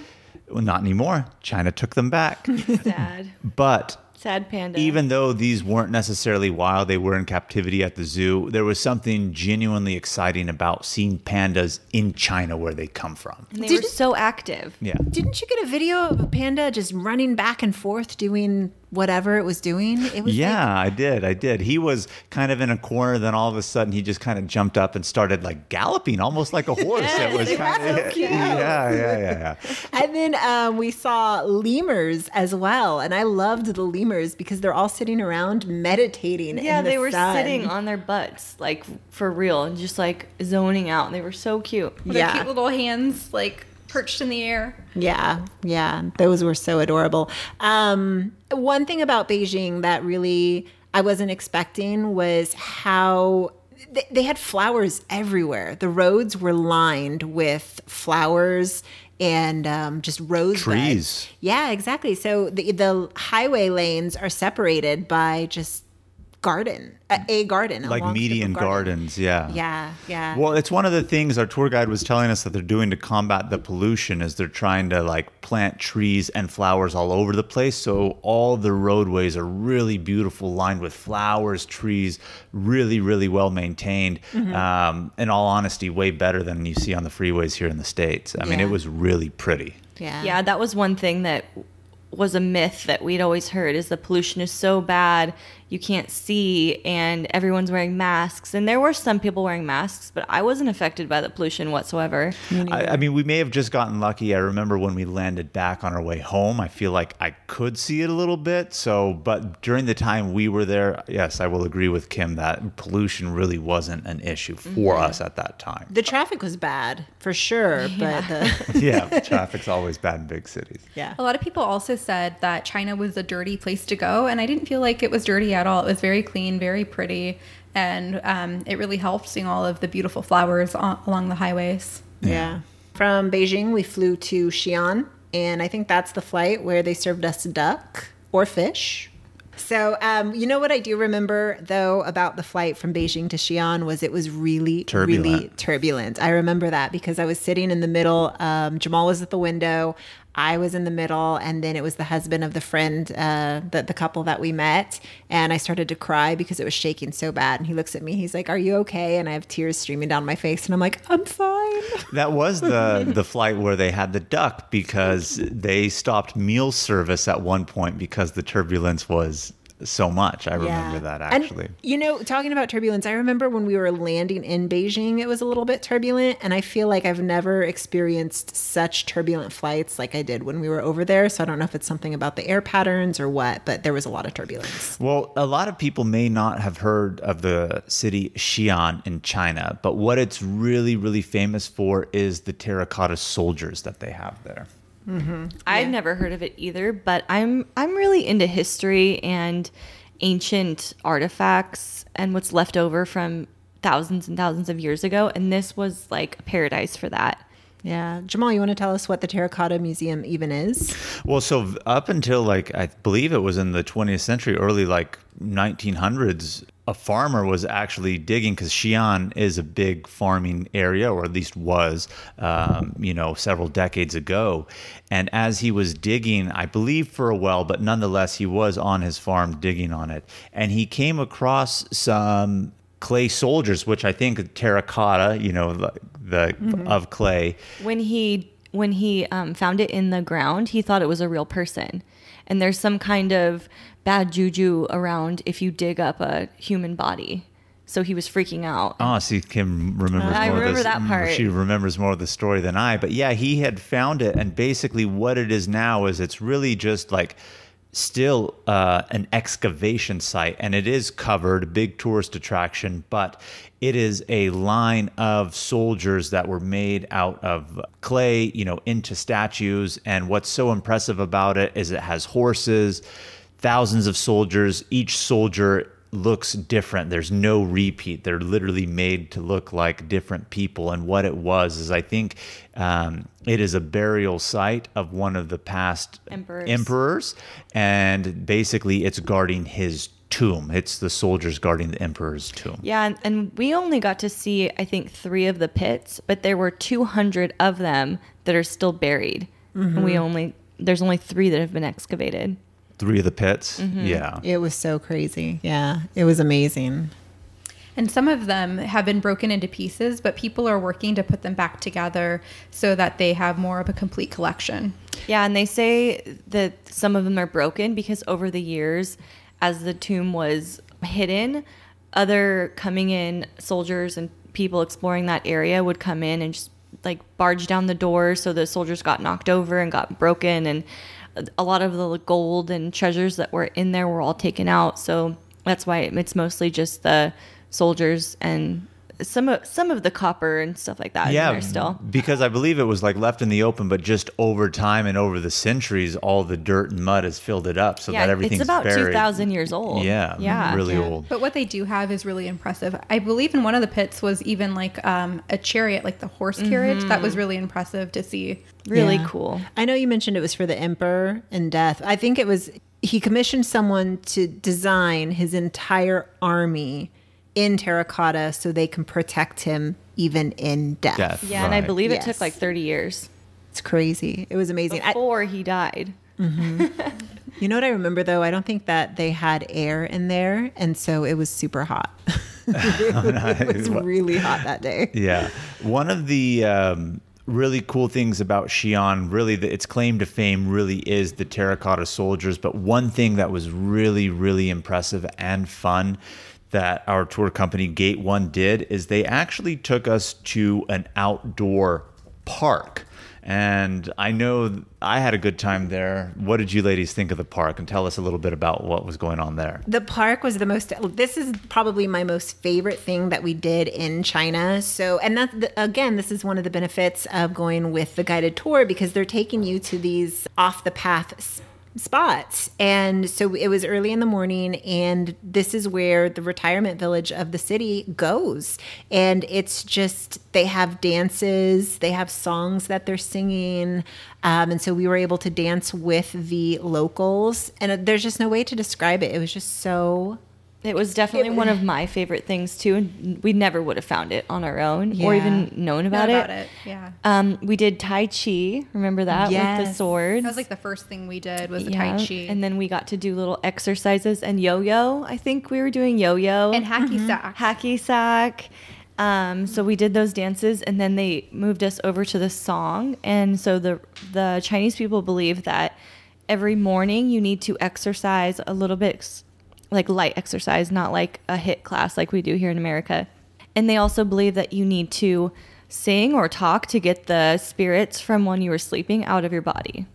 Speaker 4: Well, not anymore. China took them back.
Speaker 3: Sad.
Speaker 4: but
Speaker 3: Sad panda.
Speaker 4: even though these weren't necessarily wild, they were in captivity at the zoo, there was something genuinely exciting about seeing pandas in China where they come from.
Speaker 3: And they
Speaker 2: Did
Speaker 3: were
Speaker 2: it-
Speaker 3: so active.
Speaker 4: Yeah.
Speaker 2: Didn't you get a video of a panda just running back and forth doing whatever it was doing? It was
Speaker 4: Yeah, I did. I did. He was kind of in a corner, then all of a sudden he just kind of jumped up and started like galloping, almost like a horse. it was kind of yeah, yeah, yeah, yeah.
Speaker 2: And then um, we saw lemurs as well, and I loved the lemurs because they're all sitting around meditating.
Speaker 3: Yeah,
Speaker 2: in the
Speaker 3: they were
Speaker 2: sun.
Speaker 3: sitting on their butts, like for real, and just like zoning out. And They were so cute.
Speaker 1: With their
Speaker 2: Yeah.
Speaker 1: cute little hands like perched in the air.
Speaker 2: Yeah, yeah, those were so adorable. Um, one thing about Beijing that really I wasn't expecting was how they, they had flowers everywhere. The roads were lined with flowers and um, just rose
Speaker 4: Trees.
Speaker 2: Yeah, exactly. So the the highway lanes are separated by just garden, a, a garden, a
Speaker 4: Like
Speaker 2: long strip of
Speaker 4: median
Speaker 2: garden.
Speaker 4: gardens, yeah.
Speaker 2: Yeah, yeah.
Speaker 4: Well, it's one of the things our tour guide was telling us that they're doing to combat the pollution is they're trying to like plant trees and flowers all over the place. So all the roadways are really beautiful, lined with flowers, trees, really, really well maintained.
Speaker 2: Mm-hmm.
Speaker 4: Um, in all honesty, way better than you see on the freeways here in the States. I mean, it was really pretty.
Speaker 2: yeah,
Speaker 3: Yeah, that was one thing that was a myth that we'd always heard is the pollution is so bad you can't see and everyone's wearing masks and there were some people wearing masks but i wasn't affected by the pollution whatsoever
Speaker 4: I, I mean, we may have just gotten lucky. I remember when we landed back on our way home, I feel like I could see it a little bit. So, but during the time we were there, yes, I will agree with Kim that pollution really wasn't an issue for mm-hmm. us at that time.
Speaker 2: The traffic was bad for sure, but the
Speaker 4: yeah, traffic's always bad in big cities.
Speaker 2: yeah.
Speaker 1: A lot of people also said that China was a dirty place to go, and I didn't feel like it was dirty at all. It was very clean, very pretty, and um, it really helped seeing all of the beautiful flowers on, along the highways.
Speaker 2: Yeah. From Beijing, we flew to Xi'an, and I think that's the flight where they served us duck or fish. So, um, you know what I do remember though about the flight from Beijing to Xi'an was it was really, really
Speaker 4: Turbulent.
Speaker 2: turbulent. I remember that because I was sitting in the middle. Um, Jamal was at the window. I was in the middle, and then it was the husband of the friend, uh, the, the couple that we met. And I started to cry because it was shaking so bad. And he looks at me, he's like, Are you okay? And I have tears streaming down my face. And I'm like, I'm fine.
Speaker 4: That was the the flight where they had the duck because they stopped meal service at one point because the turbulence was so much. I remember that
Speaker 2: And,
Speaker 4: actually.
Speaker 2: you know, talking about turbulence, I remember when we were landing in Beijing, it was a little bit turbulent. And I feel like I've never experienced such turbulent flights like I did when we were over there. So I don't know if it's something about the air patterns or what, but there was a lot of turbulence.
Speaker 4: Well, a lot of people may not have heard of the city Xi'an in China, but what it's really, really famous for is the terracotta soldiers that they have there. Mm-hmm.
Speaker 3: I've never heard of it either, but I'm I'm really into history and ancient artifacts and what's left over from thousands and thousands of years ago, and this was like a paradise for that.
Speaker 2: Yeah. Jamal, you want to tell us what the Terracotta Museum even is?
Speaker 4: Well, so up until like I believe it was in the 20th century, early like 1900s, a farmer was actually digging because Xi'an is a big farming area, or at least was, um, you know, several decades ago. And as he was digging, I believe for a well, but nonetheless, he was on his farm digging on it, and he came across some clay soldiers, which I think terracotta, you know, the, the of clay.
Speaker 3: When he when he um, found it in the ground, he thought it was a real person, and there's some kind of bad juju around if you dig up a human body. So he was freaking out.
Speaker 4: Oh, see, Kim remembers
Speaker 3: I
Speaker 4: more
Speaker 3: remember
Speaker 4: of this.
Speaker 3: that
Speaker 4: mm,
Speaker 3: part.
Speaker 4: She remembers more of the story than I. But yeah, he had found it, and basically, what it is now is it's really just like still uh, an excavation site, and it is covered, a big tourist attraction, but it is a line of soldiers that were made out of clay, you know, into statues. And what's so impressive about it is it has horses, thousands of soldiers. Each soldier looks different. There's no repeat. They're literally made to look like different people. And what it was is, I think, um, it is a burial site of one of the past
Speaker 3: Emperors.
Speaker 4: emperors, and basically, it's guarding his tomb. It's the soldiers guarding the emperor's tomb.
Speaker 3: Yeah, and, and we only got to see, I think, three of the pits, but there were 200 of them that are still buried. And we only, there's only three that have been excavated.
Speaker 4: Three of the pits. Mm-hmm. Yeah.
Speaker 2: It was so crazy. Yeah. It was amazing.
Speaker 1: And some of them have been broken into pieces, but people are working to put them back together so that they have more of a complete collection.
Speaker 3: Yeah, and they say that some of them are broken because over the years, as the tomb was hidden, other coming in soldiers and people exploring that area would come in and just like barge down the doors so the soldiers got knocked over and got broken and a lot of the gold and treasures that were in there were all taken out. So that's why it's mostly just the soldiers and some of some of the copper and stuff like that
Speaker 4: yeah,
Speaker 3: in there still
Speaker 4: because I believe it was like left in the open, but just over time and over the centuries, all the dirt and mud has filled it up, so
Speaker 3: yeah
Speaker 4: that everything's
Speaker 3: it's about
Speaker 4: buried.
Speaker 3: 2000 years old
Speaker 4: Yeah,
Speaker 3: yeah
Speaker 4: really old.
Speaker 1: But what they do have is really impressive. I believe in one of the pits was even like um, a chariot, like the horse carriage. That was really impressive to see.
Speaker 3: really
Speaker 2: Yeah.
Speaker 3: cool
Speaker 2: I know you mentioned it was for the emperor and death. I think it was he commissioned someone to design his entire army in terracotta so they can protect him even in death.
Speaker 4: Death.
Speaker 3: Yeah, and I believe it
Speaker 2: Yes.
Speaker 3: took like 30 years
Speaker 2: It's crazy. It was amazing. I,
Speaker 3: before he died.
Speaker 2: you know what I remember though? I don't think that they had air in there, and so it was super hot. it was really hot that day.
Speaker 4: Yeah. One of the um, really cool things about Xi'an, really, the, its claim to fame really is the terracotta soldiers. But one thing that was really, really impressive and fun that our tour company Gate One did is they actually took us to an outdoor park. And I know I had a good time there. What did you ladies think of the park? And tell us a little bit about what was going on there.
Speaker 2: The park was the most. This is probably my most favorite thing that we did in China. So, and that again, this is one of the benefits of going with the guided tour because they're taking you to these off the path spots. And so it was early in the morning, and this is where the retirement village of the city goes. And it's just, they have dances, they have songs that they're singing. Um, and so we were able to dance with the locals. And there's just no way to describe it. It was just so
Speaker 3: It was definitely one of my favorite things too, and we never would have found it on our own or even known about,
Speaker 1: about
Speaker 3: it.
Speaker 1: it. Yeah.
Speaker 3: Um, we did Tai Chi. Remember that with the sword?
Speaker 1: That was like the first thing we did was the Tai Chi.
Speaker 3: And then we got to do little exercises and yo-yo. I think we were doing yo-yo
Speaker 1: and hacky sack.
Speaker 3: hacky sack. Um, so we did those dances, and then they moved us over to the song. And so the the Chinese people believe that every morning you need to exercise a little bit, like light exercise, not like a HIIT class like we do here in America. And they also believe that you need to sing or talk to get the spirits from when you were sleeping out of your body.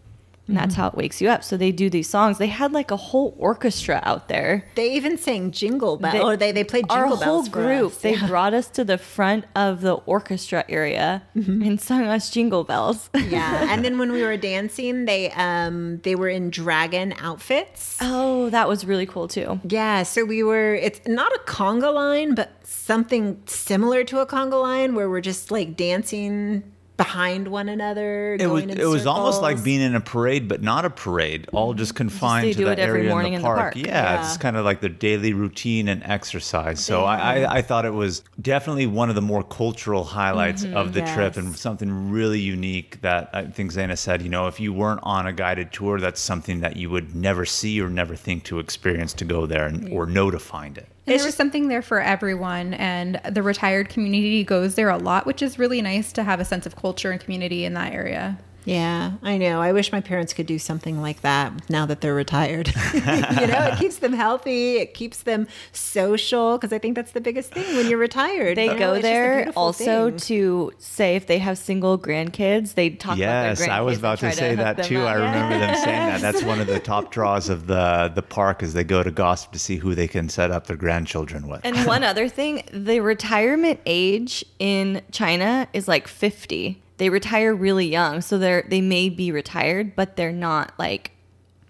Speaker 3: And that's how it wakes you up. So they do these songs. They had like a whole orchestra out there
Speaker 2: They even sang Jingle Bell,
Speaker 3: they-
Speaker 2: or they, they played
Speaker 3: our
Speaker 2: Jingle
Speaker 3: whole
Speaker 2: Bells for
Speaker 3: group
Speaker 2: us.
Speaker 3: they
Speaker 2: Yeah.
Speaker 3: brought us to the front of the orchestra area and sung us jingle bells
Speaker 2: yeah, and then when we were dancing, they um they were in dragon outfits.
Speaker 3: oh that was really cool too
Speaker 2: Yeah, so we were. It's not a conga line, but something similar to a conga line, where we're just like dancing behind one another.
Speaker 4: It was it was almost like being in a parade, but not a parade. All just confined
Speaker 3: they
Speaker 4: to that area in
Speaker 3: in
Speaker 4: the
Speaker 3: the
Speaker 4: park.
Speaker 3: park.
Speaker 4: Yeah, it's kind of like their daily routine and exercise. So I, I I thought it was definitely one of the more cultural highlights of mm-hmm. the trip and something really unique that I think Zaina said. You know, if you weren't on a guided tour, that's something that you would never see or never think to experience to go there and, or know to find it.
Speaker 1: And there was something there for everyone, and the retired community goes there a lot, which is really nice to have a sense of culture and community in that area.
Speaker 2: Yeah, I know. I wish my parents could do something like that now that they're retired. you know, it keeps them healthy. It keeps them social because I think that's the biggest thing when you're retired.
Speaker 3: they
Speaker 2: you know,
Speaker 3: go
Speaker 2: it's just a
Speaker 3: there also
Speaker 2: thing.
Speaker 3: to say if they have single grandkids they talk
Speaker 4: Yes,
Speaker 3: about their
Speaker 4: I was about to say
Speaker 3: hook
Speaker 4: that too.
Speaker 3: up.
Speaker 4: I remember them saying that. That's one of the top draws of the the park is they go to gossip to see who they can set up their grandchildren with.
Speaker 3: And one other thing, the retirement age in China is like 50. They retire really young, so they're they may be retired, but they're not like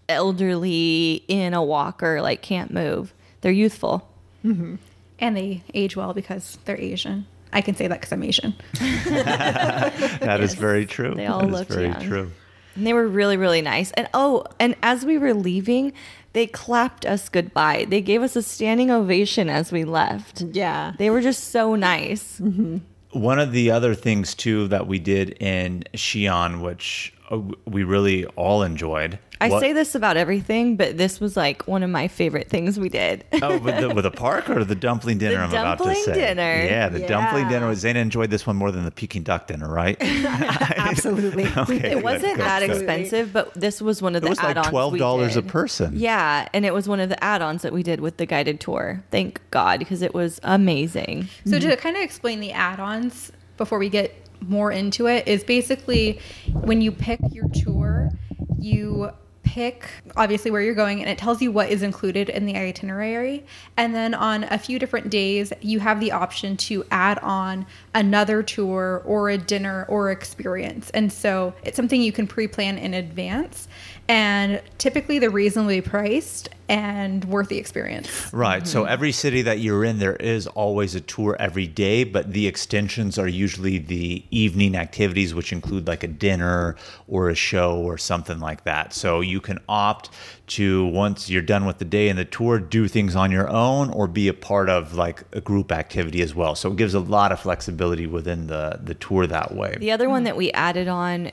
Speaker 3: elderly in a walker, like can't move. They're youthful. Mm-hmm.
Speaker 1: And they age well because they're Asian. I can say that because I'm Asian.
Speaker 4: That is very true.
Speaker 3: They all
Speaker 4: That is
Speaker 3: looked
Speaker 4: very
Speaker 3: young.
Speaker 4: true.
Speaker 3: And they were really, really nice. And oh, and as we were leaving, they clapped us goodbye. They gave us a standing ovation as we left.
Speaker 2: Yeah.
Speaker 3: They were just so nice. Mm-hmm.
Speaker 4: One of the other things too that we did in Xi'an, which Uh, we really all enjoyed.
Speaker 3: I
Speaker 4: wa-
Speaker 3: say this about everything, but this was like one of my favorite things we did.
Speaker 4: Oh, with the, with the park or the dumpling dinner?
Speaker 3: The
Speaker 4: I'm about to say.
Speaker 3: dumpling dinner.
Speaker 4: Yeah, the dumpling dinner. Zaina enjoyed this one more than the Peking duck dinner, right?
Speaker 2: Absolutely.
Speaker 4: Okay,
Speaker 3: It wasn't
Speaker 4: good,
Speaker 3: that
Speaker 4: good.
Speaker 3: expensive, but this was one of the
Speaker 4: It
Speaker 3: the
Speaker 4: was like
Speaker 3: add-ons
Speaker 4: twelve dollars a person.
Speaker 3: Yeah, and it was one of the add-ons that we did with the guided tour. Thank God, because it was amazing.
Speaker 1: So to mm-hmm. kind of explain the add-ons before we get more into it is basically when you pick your tour, you pick obviously where you're going and it tells you what is included in the itinerary. And then on a few different days you have the option to add on another tour or a dinner or experience. And so it's something you can pre-plan in advance and typically they're reasonably priced and worth the experience
Speaker 4: Right. So mm-hmm. every city that you're in, there is always a tour every day, but the extensions are usually the evening activities, which include like a dinner or a show or something like that. So you can opt to, once you're done with the day and the tour, do things on your own or be a part of like a group activity as well. So it gives a lot of flexibility within the, the tour that way.
Speaker 3: The other one that mm-hmm. we added on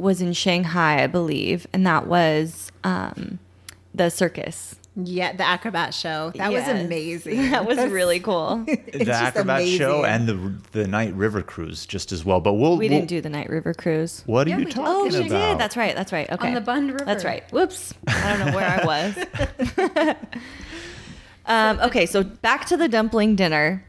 Speaker 3: was in Shanghai, I believe, and that was um, the circus.
Speaker 2: Yeah, the acrobat show. That was amazing.
Speaker 3: That was really cool.
Speaker 2: It's
Speaker 4: the
Speaker 2: just
Speaker 4: acrobat show and the the night river cruise just as well. But we'll
Speaker 3: We
Speaker 4: we'll-
Speaker 3: didn't do the night river cruise.
Speaker 4: What are
Speaker 1: Yeah,
Speaker 4: you
Speaker 1: we did.
Speaker 4: talking
Speaker 3: Oh,
Speaker 4: about?
Speaker 3: she did. That's right. That's right. Okay.
Speaker 1: On the Bund River.
Speaker 3: That's right. Whoops. I don't know where I was. um, okay, so back to the dumpling dinner.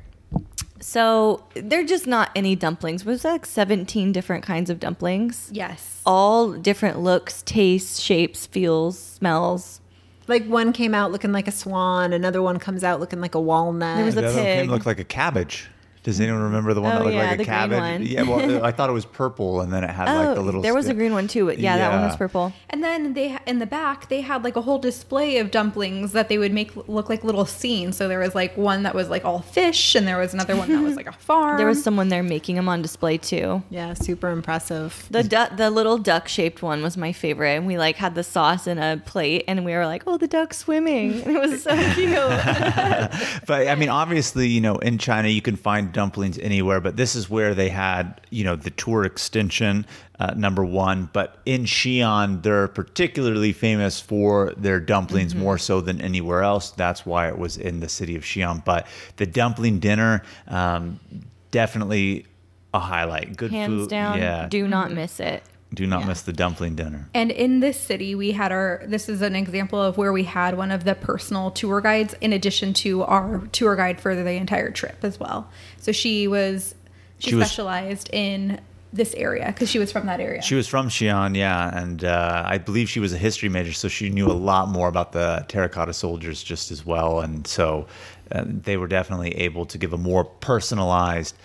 Speaker 3: So they're just not any dumplings. Was like 17 different kinds of dumplings?
Speaker 1: yes
Speaker 3: All different looks, tastes, shapes, feels, smells.
Speaker 2: Like one came out looking like a swan, another one comes out looking like a walnut.
Speaker 3: There was
Speaker 4: The
Speaker 3: a
Speaker 4: other one came
Speaker 3: pig.
Speaker 4: looked like a cabbage. Does anyone remember the one
Speaker 3: Oh,
Speaker 4: that looked
Speaker 3: yeah,
Speaker 4: like a
Speaker 3: the green
Speaker 4: cabbage?
Speaker 3: one.
Speaker 4: Yeah, well, I thought it was purple, and then it had like the
Speaker 3: Oh,
Speaker 4: little.
Speaker 3: there was a green one too. But yeah, that one was purple.
Speaker 1: And then they in the back they had like a whole display of dumplings that they would make look like little scenes. So there was like one that was like all fish, and there was another one that was like a farm.
Speaker 3: There was someone there making them on display too.
Speaker 2: Yeah, super impressive.
Speaker 3: The du- the little duck shaped one was my favorite, and we like had the sauce in a plate, and we were like, "Oh, the duck's swimming!" It was so cute.
Speaker 4: But I mean, obviously, you know, in China you can find dumplings anywhere, but this is where they had, you know, the tour extension, uh, number one. But in Xi'an, they're particularly famous for their dumplings
Speaker 3: Mm-hmm.
Speaker 4: more so than anywhere else. That's why it was in the city of Xi'an. But the dumpling dinner, um, definitely a highlight. Good
Speaker 3: Hands
Speaker 4: food.
Speaker 3: down,
Speaker 4: Yeah.
Speaker 3: do not miss it.
Speaker 4: Do not miss the dumpling dinner.
Speaker 1: And in this city, we had our. This is an example of where we had one of the personal tour guides, in addition to our tour guide for the entire trip as well. So she was she,
Speaker 4: She was-
Speaker 1: specialized in this area because she was from that area.
Speaker 4: She was from Xi'an, yeah, and uh, I believe she was a history major, so she knew a lot more about the terracotta soldiers just as well, and so uh, they were definitely able to give a more personalized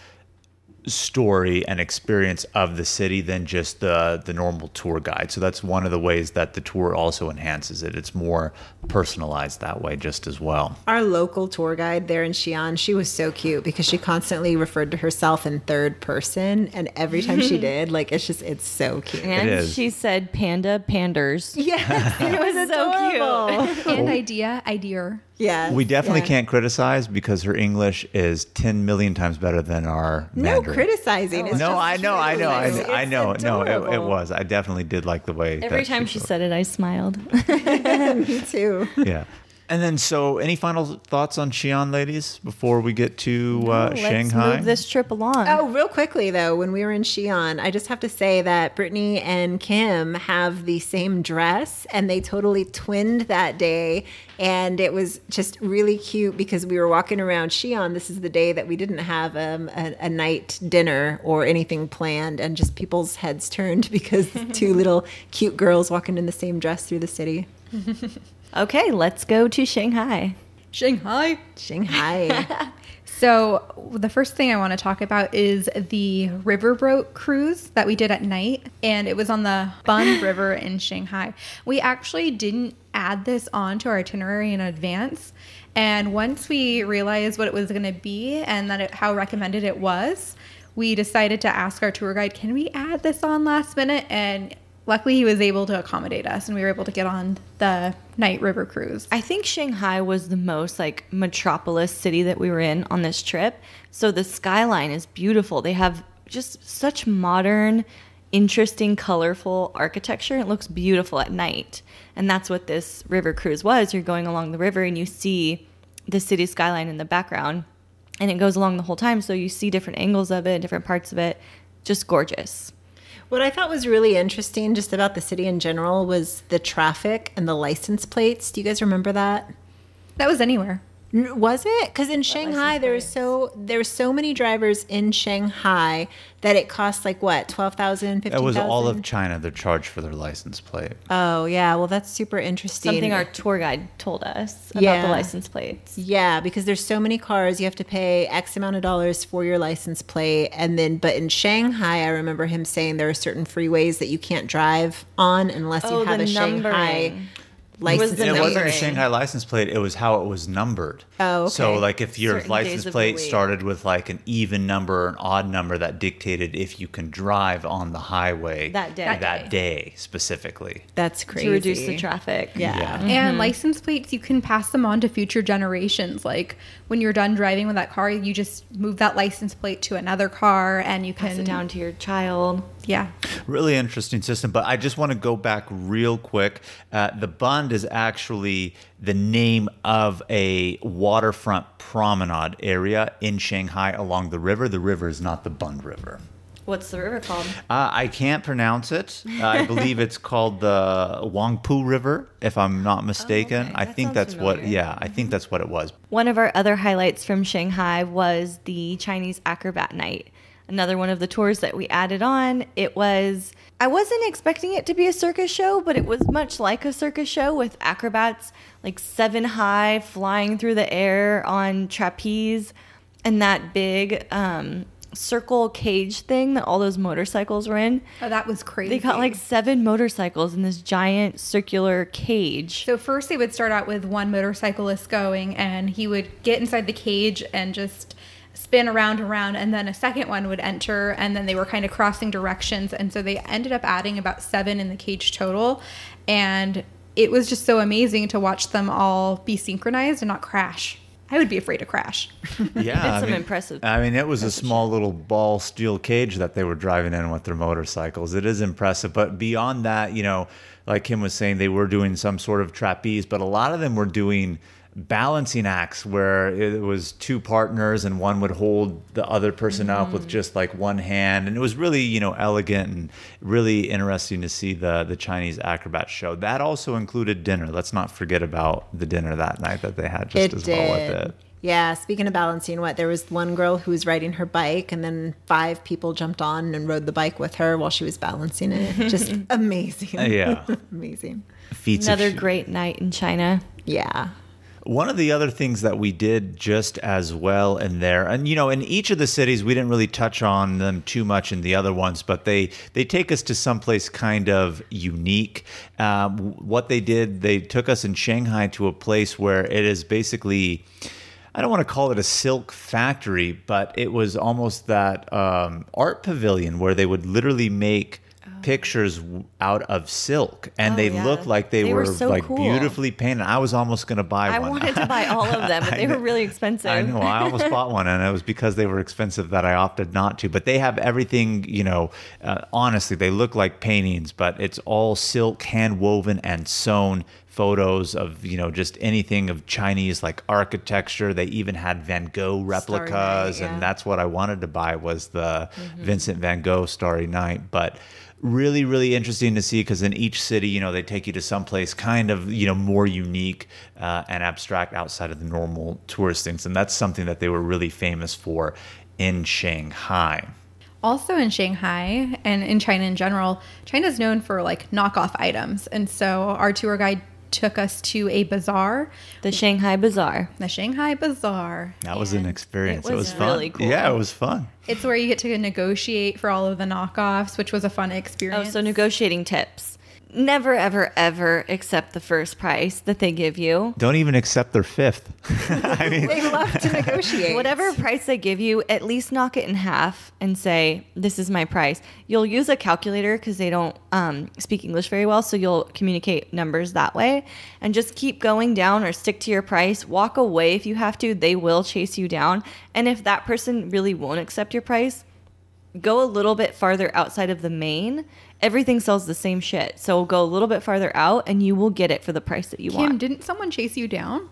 Speaker 4: story and experience of the city than just the the normal tour guide. So that's one of the ways that the tour also enhances it. It's more personalized that way just as well.
Speaker 2: Our local tour guide there in Xi'an, she was so cute because she constantly referred to herself in third person, and every time she did, like it's just it's so cute.
Speaker 3: And
Speaker 4: is.
Speaker 3: she said, "Panda panders."
Speaker 2: Yes,
Speaker 3: It was so cute.
Speaker 1: and idea, idea.
Speaker 2: Yeah,
Speaker 4: We definitely
Speaker 2: yeah.
Speaker 4: can't criticize because her English is 10 million times better than our
Speaker 2: No
Speaker 4: Mandarin.
Speaker 2: criticizing. It's
Speaker 4: No,
Speaker 2: just
Speaker 4: I know, I know, I,
Speaker 2: true.
Speaker 4: I
Speaker 2: It's
Speaker 4: know. No, it, it was. I definitely did like the way.
Speaker 3: Every
Speaker 4: that
Speaker 3: time she
Speaker 4: wrote.
Speaker 3: said it, I smiled.
Speaker 2: Me too.
Speaker 4: Yeah. And then, so any final thoughts on Xi'an, ladies, before we get to uh,
Speaker 3: Let's
Speaker 4: Shanghai?
Speaker 3: move this trip along.
Speaker 2: Oh, real quickly though, when we were in Xi'an, I just have to say that Brittany and Kim have the same dress, and they totally twinned that day, and it was just really cute because we were walking around Xi'an. This is the day that we didn't have um, a, a night dinner or anything planned, and just people's heads turned because two little cute girls walking in the same dress through the city.
Speaker 3: Okay, let's go to Shanghai.
Speaker 1: Shanghai.
Speaker 2: Shanghai.
Speaker 1: So the first thing I want to talk about is the riverboat cruise that we did at night, and it was on the Bund River in Shanghai. We actually didn't add this on to our itinerary in advance, and once we realized what it was going to be and that it, how recommended it was, we decided to ask our tour guide, "Can we add this on last minute?" And luckily, he was able to accommodate us, and we were able to get on the night river cruise.
Speaker 3: I think Shanghai was the most like metropolis city that we were in on this trip. So the skyline is beautiful. They have just such modern, interesting, colorful architecture. It looks beautiful at night. And that's what this river cruise was. You're going along the river and you see the city skyline in the background. And it goes along the whole time. So you see different angles of it, different parts of it. Just gorgeous.
Speaker 2: What I thought was really interesting just about the city in general was the traffic and the license plates. Do you guys remember that?
Speaker 1: That was anywhere.
Speaker 2: N- Was it? Because in Shanghai, there's so there there's so many drivers in Shanghai that it costs like what twelve thousand, fifteen
Speaker 4: It was
Speaker 2: thousand.
Speaker 4: all of China. They're charged for their license plate.
Speaker 2: Oh yeah, well that's super interesting.
Speaker 3: Something our tour guide told us about
Speaker 2: Yeah.
Speaker 3: the license plates.
Speaker 2: Yeah, because there's so many cars, you have to pay X amount of dollars for your license plate, and then but in Shanghai, I remember him saying there are certain freeways that you can't drive on unless
Speaker 3: Oh,
Speaker 2: you have
Speaker 3: the
Speaker 2: a Shanghai
Speaker 3: numbering.
Speaker 2: license.
Speaker 3: the
Speaker 4: And it wasn't a. Shanghai license plate. It was how it was numbered.
Speaker 2: Oh, okay.
Speaker 4: So, like, if your
Speaker 3: Certain
Speaker 4: license plate started with like an even number or an odd number, that dictated if you can drive on the highway
Speaker 3: That day.
Speaker 4: That,
Speaker 3: That
Speaker 4: day specifically.
Speaker 2: That's crazy.
Speaker 3: To reduce the traffic.
Speaker 2: Yeah.
Speaker 4: Yeah. Mm-hmm.
Speaker 1: And license plates, you can pass them on to future generations. Like when you're done driving with that car, you just move that license plate to another car and you can
Speaker 3: Pass it down to your child.
Speaker 1: Yeah.
Speaker 4: Really interesting system. But I just want to go back real quick. Uh, the Bund is actually the name of a waterfront promenade area in Shanghai along the river. The river is not the Bund River.
Speaker 3: What's the river called?
Speaker 4: Uh, I can't pronounce it. Uh, I believe it's called the Wangpu River, if I'm not mistaken.
Speaker 3: okay.
Speaker 4: I think that's what.
Speaker 3: familiar.
Speaker 4: Yeah, I think that's what it was.
Speaker 3: One of our other highlights from Shanghai was the Chinese acrobat night. Another one of the tours that we added on. It was, I wasn't expecting it to be a circus show, but it was much like a circus show with acrobats like seven high flying through the air on trapeze. and that big um, circle cage thing that all those motorcycles were in.
Speaker 1: Oh, that was crazy.
Speaker 3: They got like seven motorcycles in this giant circular cage.
Speaker 1: So first they would start out with one motorcyclist going and he would get inside the cage and just spin around and around and then a second one would enter and then they were kind of crossing directions and so they ended up adding about 7 in the cage total and it was just so amazing to watch them all be synchronized and not crash. I would be afraid to crash.
Speaker 4: Yeah,
Speaker 3: It's some impressive-
Speaker 4: I mean, it was a small little ball steel cage that they were driving in with their motorcycles. It is impressive, but beyond that, you know, like Kim was saying, they were doing some sort of trapeze, but a lot of them were doing balancing acts where it was two partners and one would hold the other person up with mm. just like one hand and it was really you know elegant and really interesting to see the the chinese acrobat show that also included dinner let's not forget about the dinner that night that they had just
Speaker 2: It
Speaker 4: as
Speaker 2: did.
Speaker 4: well with it
Speaker 2: Yeah, speaking of balancing, what there was one girl who was riding her bike, and then five people jumped on and rode the bike with her while she was balancing it. Just amazing.
Speaker 4: yeah
Speaker 2: amazing.
Speaker 4: feats
Speaker 3: Another great night in China.
Speaker 2: Yeah.
Speaker 4: One of the other things that we did just as well in there, and you know, in each of the cities, we didn't really touch on them too much in the other ones, but they they take us to someplace kind of unique. Um, what they did, they took us in Shanghai to a place where it is basically. I don't want to call it a silk factory, but it was almost that um, art pavilion where they would literally make pictures out of silk, and
Speaker 3: Oh,
Speaker 4: they
Speaker 3: yeah.
Speaker 4: looked like they,
Speaker 3: They
Speaker 4: were,
Speaker 3: were so
Speaker 4: like
Speaker 3: cool.
Speaker 4: beautifully painted. I was almost going to buy
Speaker 3: I
Speaker 4: one.
Speaker 3: wanted to buy all of them, but they were really expensive.
Speaker 4: I know. I almost bought one, and it was because they were expensive that I opted not to. But they have everything, you know. Uh, honestly, they look like paintings, but it's all silk, hand woven, and sewn photos of you know just anything of Chinese like architecture. They even had Van Gogh replicas,
Speaker 2: Night, yeah.
Speaker 4: and that's what I wanted to buy was the Vincent Van Gogh Starry Night. But really, really interesting to see because in each city, you know, they take you to someplace kind of you know more unique uh, and abstract outside of the normal tourist things, and that's something that they were really famous for in Shanghai.
Speaker 1: Also in Shanghai and in China in general, China's known for like knockoff items. And so our tour guide took us to a bazaar,
Speaker 3: the Shanghai Bazaar.
Speaker 1: the Shanghai Bazaar.
Speaker 4: That was an experience.
Speaker 3: it
Speaker 4: It
Speaker 3: was
Speaker 4: was, fun.
Speaker 3: really cool.
Speaker 4: Yeah, it was fun.
Speaker 1: It's where you get to negotiate for all of the knockoffs, which was a fun
Speaker 3: Oh,
Speaker 1: experience.
Speaker 3: so negotiating tips. Never, ever, ever accept the first price that they give you.
Speaker 4: Don't even accept their fifth. I mean,
Speaker 2: They love to negotiate.
Speaker 3: Whatever price they give you, at least knock it in half and say, This is my price. You'll use a calculator because they don't um, speak English very well. So you'll communicate numbers that way and just keep going down or stick to your price. Walk away if you have to. They will chase you down. And if that person really won't accept your price, go a little bit farther outside of the main. Everything sells the same shit. So go a little bit farther out and you will get it for the price that you
Speaker 1: Kim,
Speaker 3: want.
Speaker 1: didn't someone chase you down?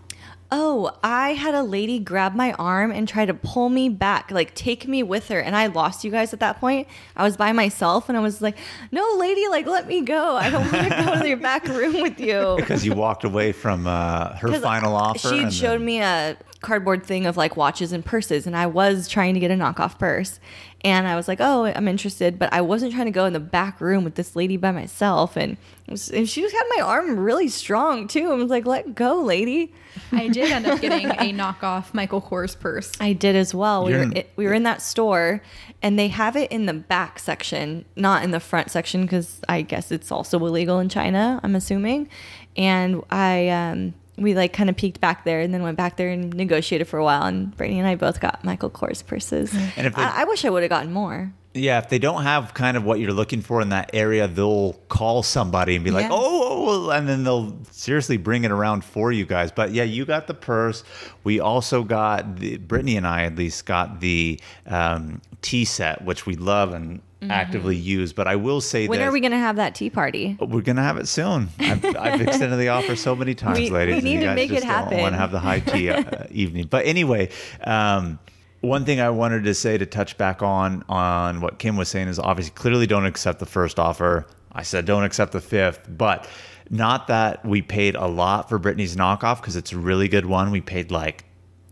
Speaker 3: Oh, I had a lady grab my arm and try to pull me back, like take me with her. And I lost you guys at that point. I was by myself and I was like, no, lady, like, let me go. I don't want to go to your back room with you.
Speaker 4: because you walked away from uh, her
Speaker 3: 'Cause
Speaker 4: final offer.
Speaker 3: She
Speaker 4: and
Speaker 3: showed
Speaker 4: then-
Speaker 3: me a cardboard thing of like watches and purses, and I was trying to get a knockoff purse. And I was like, "Oh, I'm interested," but I wasn't trying to go in the back room with this lady by myself. And, it was, and she had my arm really strong too. I was like, "Let go, lady."
Speaker 1: I did end up getting a knockoff Michael Kors purse.
Speaker 3: I did as well. We
Speaker 4: You're
Speaker 3: were
Speaker 4: in-
Speaker 3: we were in that store, and they have it in the back section, not in the front section, because I guess it's also illegal in China. I'm assuming, and I um, we like kind of peeked back there, and then went back there and negotiated for a while. And Brittany and I both got Michael Kors purses.
Speaker 4: And if they-
Speaker 3: I, I wish I would have gotten more.
Speaker 4: Yeah, if they don't have kind of what you're looking for in that area, they'll call somebody and be like,
Speaker 2: Yes.
Speaker 4: oh, oh," and then they'll seriously bring it around for you guys. But yeah, you got the purse. We also got, the, Brittany and I at least got the um, tea set, which we love and actively use. But I will say
Speaker 3: Mm-hmm. When
Speaker 4: this,
Speaker 3: are we gonna have that tea party?
Speaker 4: We're gonna have it soon. I've, I've extended the offer so many times,
Speaker 3: We-
Speaker 4: ladies.
Speaker 3: we need to make it happen.
Speaker 4: Want to have the high tea uh, evening? But anyway, um, one thing I wanted to say to touch back on on what Kim was saying is obviously clearly don't accept the first offer. I said don't accept the fifth, but not that we paid a lot for Brittany's knockoff because it's a really good one. We paid like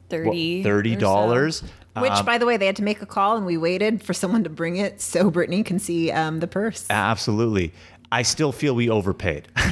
Speaker 3: Thirty.
Speaker 4: thirty dollars.
Speaker 2: Which,
Speaker 4: Um,
Speaker 2: by the way, they had to make a call, and we waited for someone to bring it so Brittany can see um, the purse.
Speaker 4: Absolutely. I still feel we overpaid.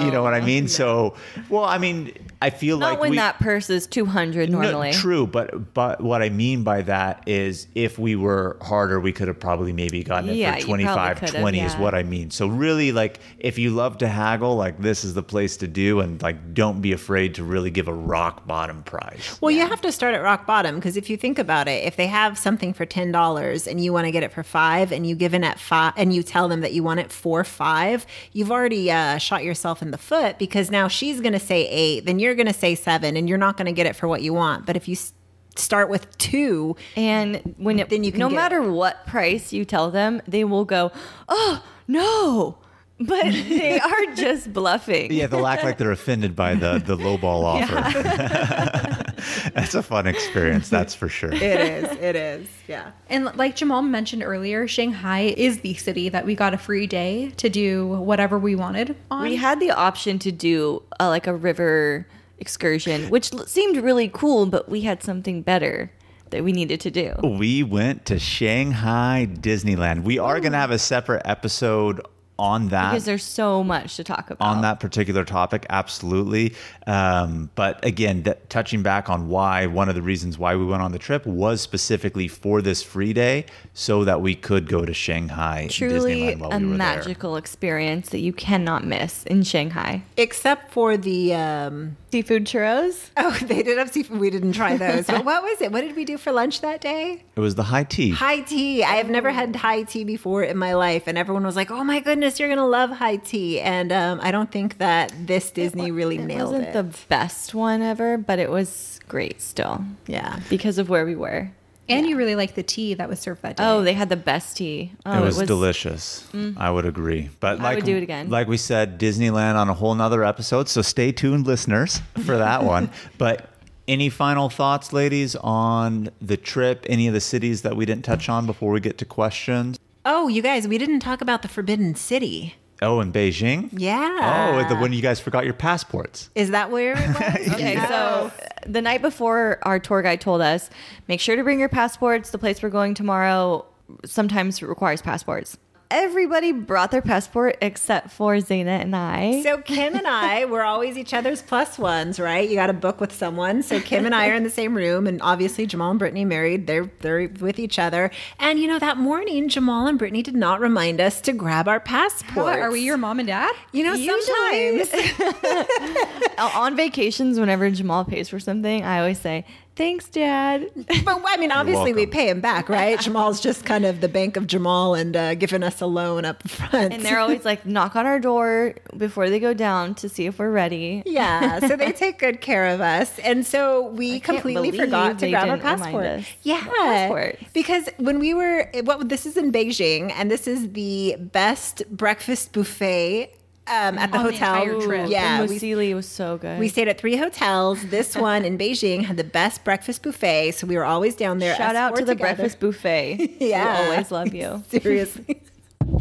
Speaker 4: you know what I mean? So, well, I mean, I feel
Speaker 3: Not
Speaker 4: like
Speaker 3: when
Speaker 4: we,
Speaker 3: that purse is 200
Speaker 4: No,
Speaker 3: normally.
Speaker 4: true, but but what I mean by that is if we were harder, we could have probably maybe gotten it
Speaker 3: Yeah,
Speaker 4: for
Speaker 3: you probably
Speaker 4: 25,
Speaker 3: could have,
Speaker 4: 20 is what I mean. So really like if you love to haggle, like this is the place to do and like don't be afraid to really give a rock bottom price.
Speaker 2: Well, you have to start at rock bottom because if you think about it, if they have something for ten dollars and you want to get it for five, and you give in at five, and you tell them that you want it for five, you've already uh, shot yourself in the foot because now she's going to say eight, then you're going to say seven, and you're not going to get it for what you want. But if you s- start with two,
Speaker 3: And when it,
Speaker 2: Then you can
Speaker 3: no
Speaker 2: get-
Speaker 3: matter what price you tell them, they will go, "Oh no," but they are just bluffing.
Speaker 4: Yeah, they'll act like they're offended by the the lowball offer. That's a fun experience, that's for sure.
Speaker 2: it is, it is, yeah.
Speaker 1: And like Jamal mentioned earlier, Shanghai is the city that we got a free day to do whatever we wanted on.
Speaker 3: We had the option to do uh like a river excursion, which seemed really cool, but we had something better that we needed to do.
Speaker 4: We went to Shanghai Disneyland. We are going to oh. have a separate episode on that.
Speaker 3: Because there's so much to talk about.
Speaker 4: on that particular topic, absolutely. Um, but again, that, touching back on why one of the reasons why we went on the trip was specifically for this free day, so that we could go to Shanghai,
Speaker 3: Truly
Speaker 4: Disneyland while
Speaker 3: a
Speaker 4: we were there.
Speaker 3: magical experience that you cannot miss in Shanghai.
Speaker 2: Except for the um,
Speaker 3: Seafood churros.
Speaker 2: oh, they did have seafood. We didn't try those. but what was it? What did we do for lunch that day?
Speaker 4: It was the high tea.
Speaker 2: High tea. I have never had high tea before in my life, and everyone was like, "Oh my goodness, you're gonna love high tea." And um, I don't think that this Disney really nailed
Speaker 3: It
Speaker 2: nailed
Speaker 3: wasn't
Speaker 2: it.
Speaker 3: the best one ever, but it was great still
Speaker 2: yeah.
Speaker 3: because of where we were.
Speaker 1: and you really like the tea that was served that day.
Speaker 3: Oh, they had the best tea. Oh,
Speaker 4: it was, delicious. I would agree. But
Speaker 3: I
Speaker 4: like
Speaker 3: would do it again.
Speaker 4: Like we said, Disneyland on a whole nother episode. So stay tuned, listeners, for that one. But any final thoughts, ladies, on the trip? Any of the cities that we didn't touch on before we get to questions?
Speaker 2: Oh, you guys, we didn't talk about the Forbidden City.
Speaker 4: Oh, in Beijing.
Speaker 2: Yeah.
Speaker 4: Oh, the when you guys forgot your passports.
Speaker 2: Is that where it was?
Speaker 3: Okay, so the night before, our tour guide told us make sure to bring your passports. The place we're going tomorrow sometimes requires passports. Everybody brought their passport except for Zaina and I.
Speaker 2: So Kim and I were always each other's plus ones, right? You got to book with someone. So Kim and I are in the same room, and obviously Jamal and Brittany married. They're they're with each other. And you know that morning, Jamal and Brittany did not remind us to grab our
Speaker 1: passport. Are we your mom and dad?
Speaker 2: You know,
Speaker 3: Usually-
Speaker 2: sometimes.
Speaker 3: on vacations, whenever Jamal pays for something, I always say, Thanks, Dad.
Speaker 2: But I mean, obviously we pay him back, right? Jamal's just kind of the bank of Jamal and uh, giving us a loan up front.
Speaker 3: And they're always like, knock on our door before they go down to see if we're ready.
Speaker 2: Yeah, so they take good care of us. And so we
Speaker 3: can't
Speaker 2: completely forgot to grab our
Speaker 3: didn't
Speaker 2: passport. Yeah.
Speaker 3: Passports.
Speaker 2: Because when we were what this is in Beijing and this is the best breakfast buffet um, at the
Speaker 1: On
Speaker 2: hotel.
Speaker 1: entire trip.
Speaker 2: Yeah,
Speaker 3: the
Speaker 2: we,
Speaker 3: Muesli was so good.
Speaker 2: we stayed at three hotels. This one in Beijing had the best breakfast buffet, so we were always down there.
Speaker 3: Shout out
Speaker 2: four
Speaker 3: to the breakfast buffet.
Speaker 2: Yeah.
Speaker 3: we always love you.
Speaker 2: Seriously.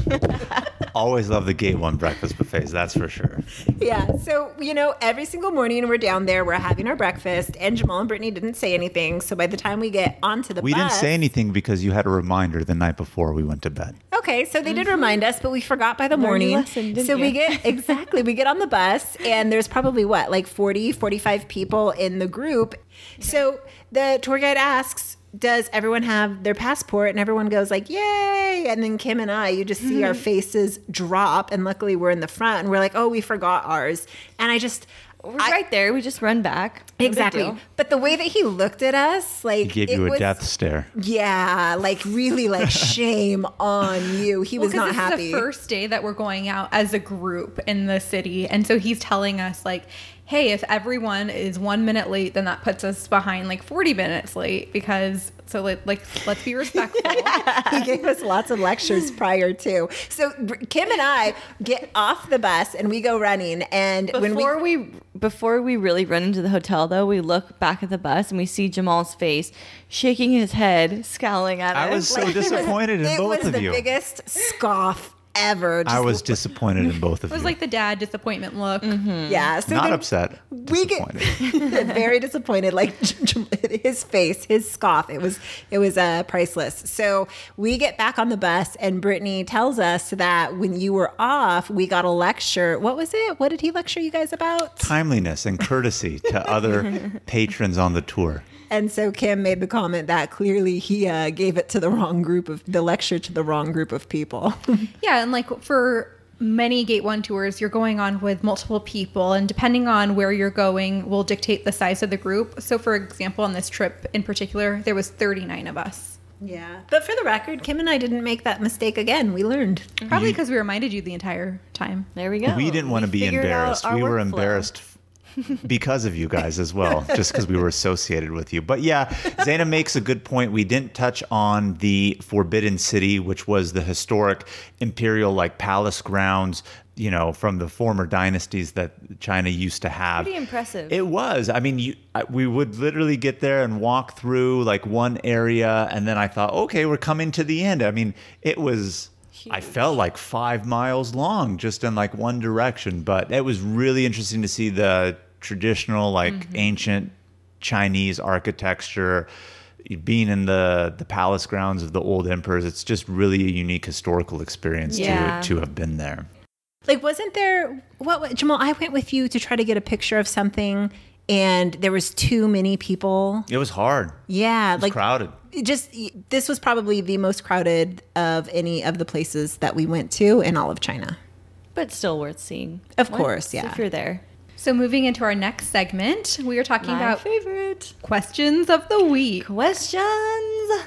Speaker 4: Always love the Gate One breakfast buffets, that's for sure.
Speaker 2: Yeah. So, you know, every single morning we're down there, we're having our breakfast, and Jamal and Brittany didn't say anything. So by the time we get onto the
Speaker 4: We
Speaker 2: bus,
Speaker 4: didn't say anything because you had a reminder the night before we went to bed.
Speaker 2: Okay, so they did mm-hmm. remind us, but we forgot by the morning.
Speaker 3: lesson, didn't
Speaker 2: so we get exactly, we get on the bus and there's probably what, like 40, 45 people in the group. So the tour guide asks, does everyone have their passport? And everyone goes like, "Yay!" And then Kim and I, you just see our mm-hmm. faces drop, and luckily we're in the front, and we're like, "Oh, we forgot ours." And I just,
Speaker 3: We're
Speaker 2: I-
Speaker 3: right there. We just run back. No
Speaker 2: exactly.
Speaker 3: deal.
Speaker 2: But the way that he looked at us, like
Speaker 4: He gave
Speaker 2: it
Speaker 4: you a
Speaker 2: was-
Speaker 4: death stare.
Speaker 2: Yeah, like really, like shame on you. He was not
Speaker 1: this
Speaker 2: happy.
Speaker 1: Is the first day that we're going out as a group in the city, and so he's telling us like, "Hey, if everyone is one minute late, then that puts us behind like forty minutes late because so like, like let's be respectful."
Speaker 2: he gave us lots of lectures prior to. So Kim and I get off the bus and we go running. And when we
Speaker 3: Before we, before we really run into the hotel, though, we look back at the bus and we see Jamal's face, shaking his head, scowling at
Speaker 4: I
Speaker 3: us.
Speaker 4: I was so disappointed in both of you.
Speaker 2: it
Speaker 4: both
Speaker 2: was the biggest scoff ever.
Speaker 4: I was disappointed in both of
Speaker 1: It was
Speaker 4: you.
Speaker 1: like the dad disappointment look. Mm-hmm.
Speaker 2: yeah, so
Speaker 4: Not upset.
Speaker 2: We get
Speaker 4: disappointed.
Speaker 2: very disappointed. Like his face, his scoff. It was it was uh, priceless. So we get back on the bus, and Brittany tells us that when you were off, we got a lecture. What was it? What did he lecture you guys about?
Speaker 4: Timeliness and courtesy to other patrons on the tour.
Speaker 2: And so Kim made the comment that clearly he uh, gave it to the wrong group of the lecture to the wrong group of people.
Speaker 1: Yeah, and like for many Gate 1 tours, you're going on with multiple people, and depending on where you're going will dictate the size of the group. So, for example, on this trip in particular, there was 39 of us.
Speaker 2: yeah, but for the record, Kim and I didn't make that mistake again. We learned.
Speaker 1: Probably because we reminded you the entire time.
Speaker 3: There we go.
Speaker 4: we didn't want to be embarrassed.
Speaker 3: our
Speaker 4: We were
Speaker 3: workflow.
Speaker 4: embarrassed f- because of you guys as well, just because we were associated with you. But yeah, Zaina makes a good point. We didn't touch on the Forbidden City, which was the historic imperial like palace grounds. You know, from the former dynasties that China used to have.
Speaker 3: Pretty impressive.
Speaker 4: It was. I mean, you, I- we would literally get there and walk through like one area, and then I thought, okay, we're coming to the end. I mean, it was. I felt like five miles long just in like one direction, but it was really interesting to see the traditional, like mm-hmm. ancient Chinese architecture. Being in the the palace grounds of the old emperors, it's just really a unique historical experience
Speaker 3: Yeah.
Speaker 4: to to have been there.
Speaker 2: Like, wasn't there what- Jamal? I went with you to try to get a picture of something, and there was too many people.
Speaker 4: It was hard.
Speaker 2: Yeah,
Speaker 4: It was
Speaker 2: like
Speaker 4: crowded.
Speaker 2: just this was probably the most crowded of any of the places that we went to in all of China.
Speaker 3: but still worth seeing.
Speaker 2: Of
Speaker 3: Once
Speaker 2: course, yeah.
Speaker 3: If you're there.
Speaker 1: So, moving into our next segment, we are talking
Speaker 3: My
Speaker 1: about
Speaker 3: favorite.
Speaker 1: questions of the week.
Speaker 3: questions.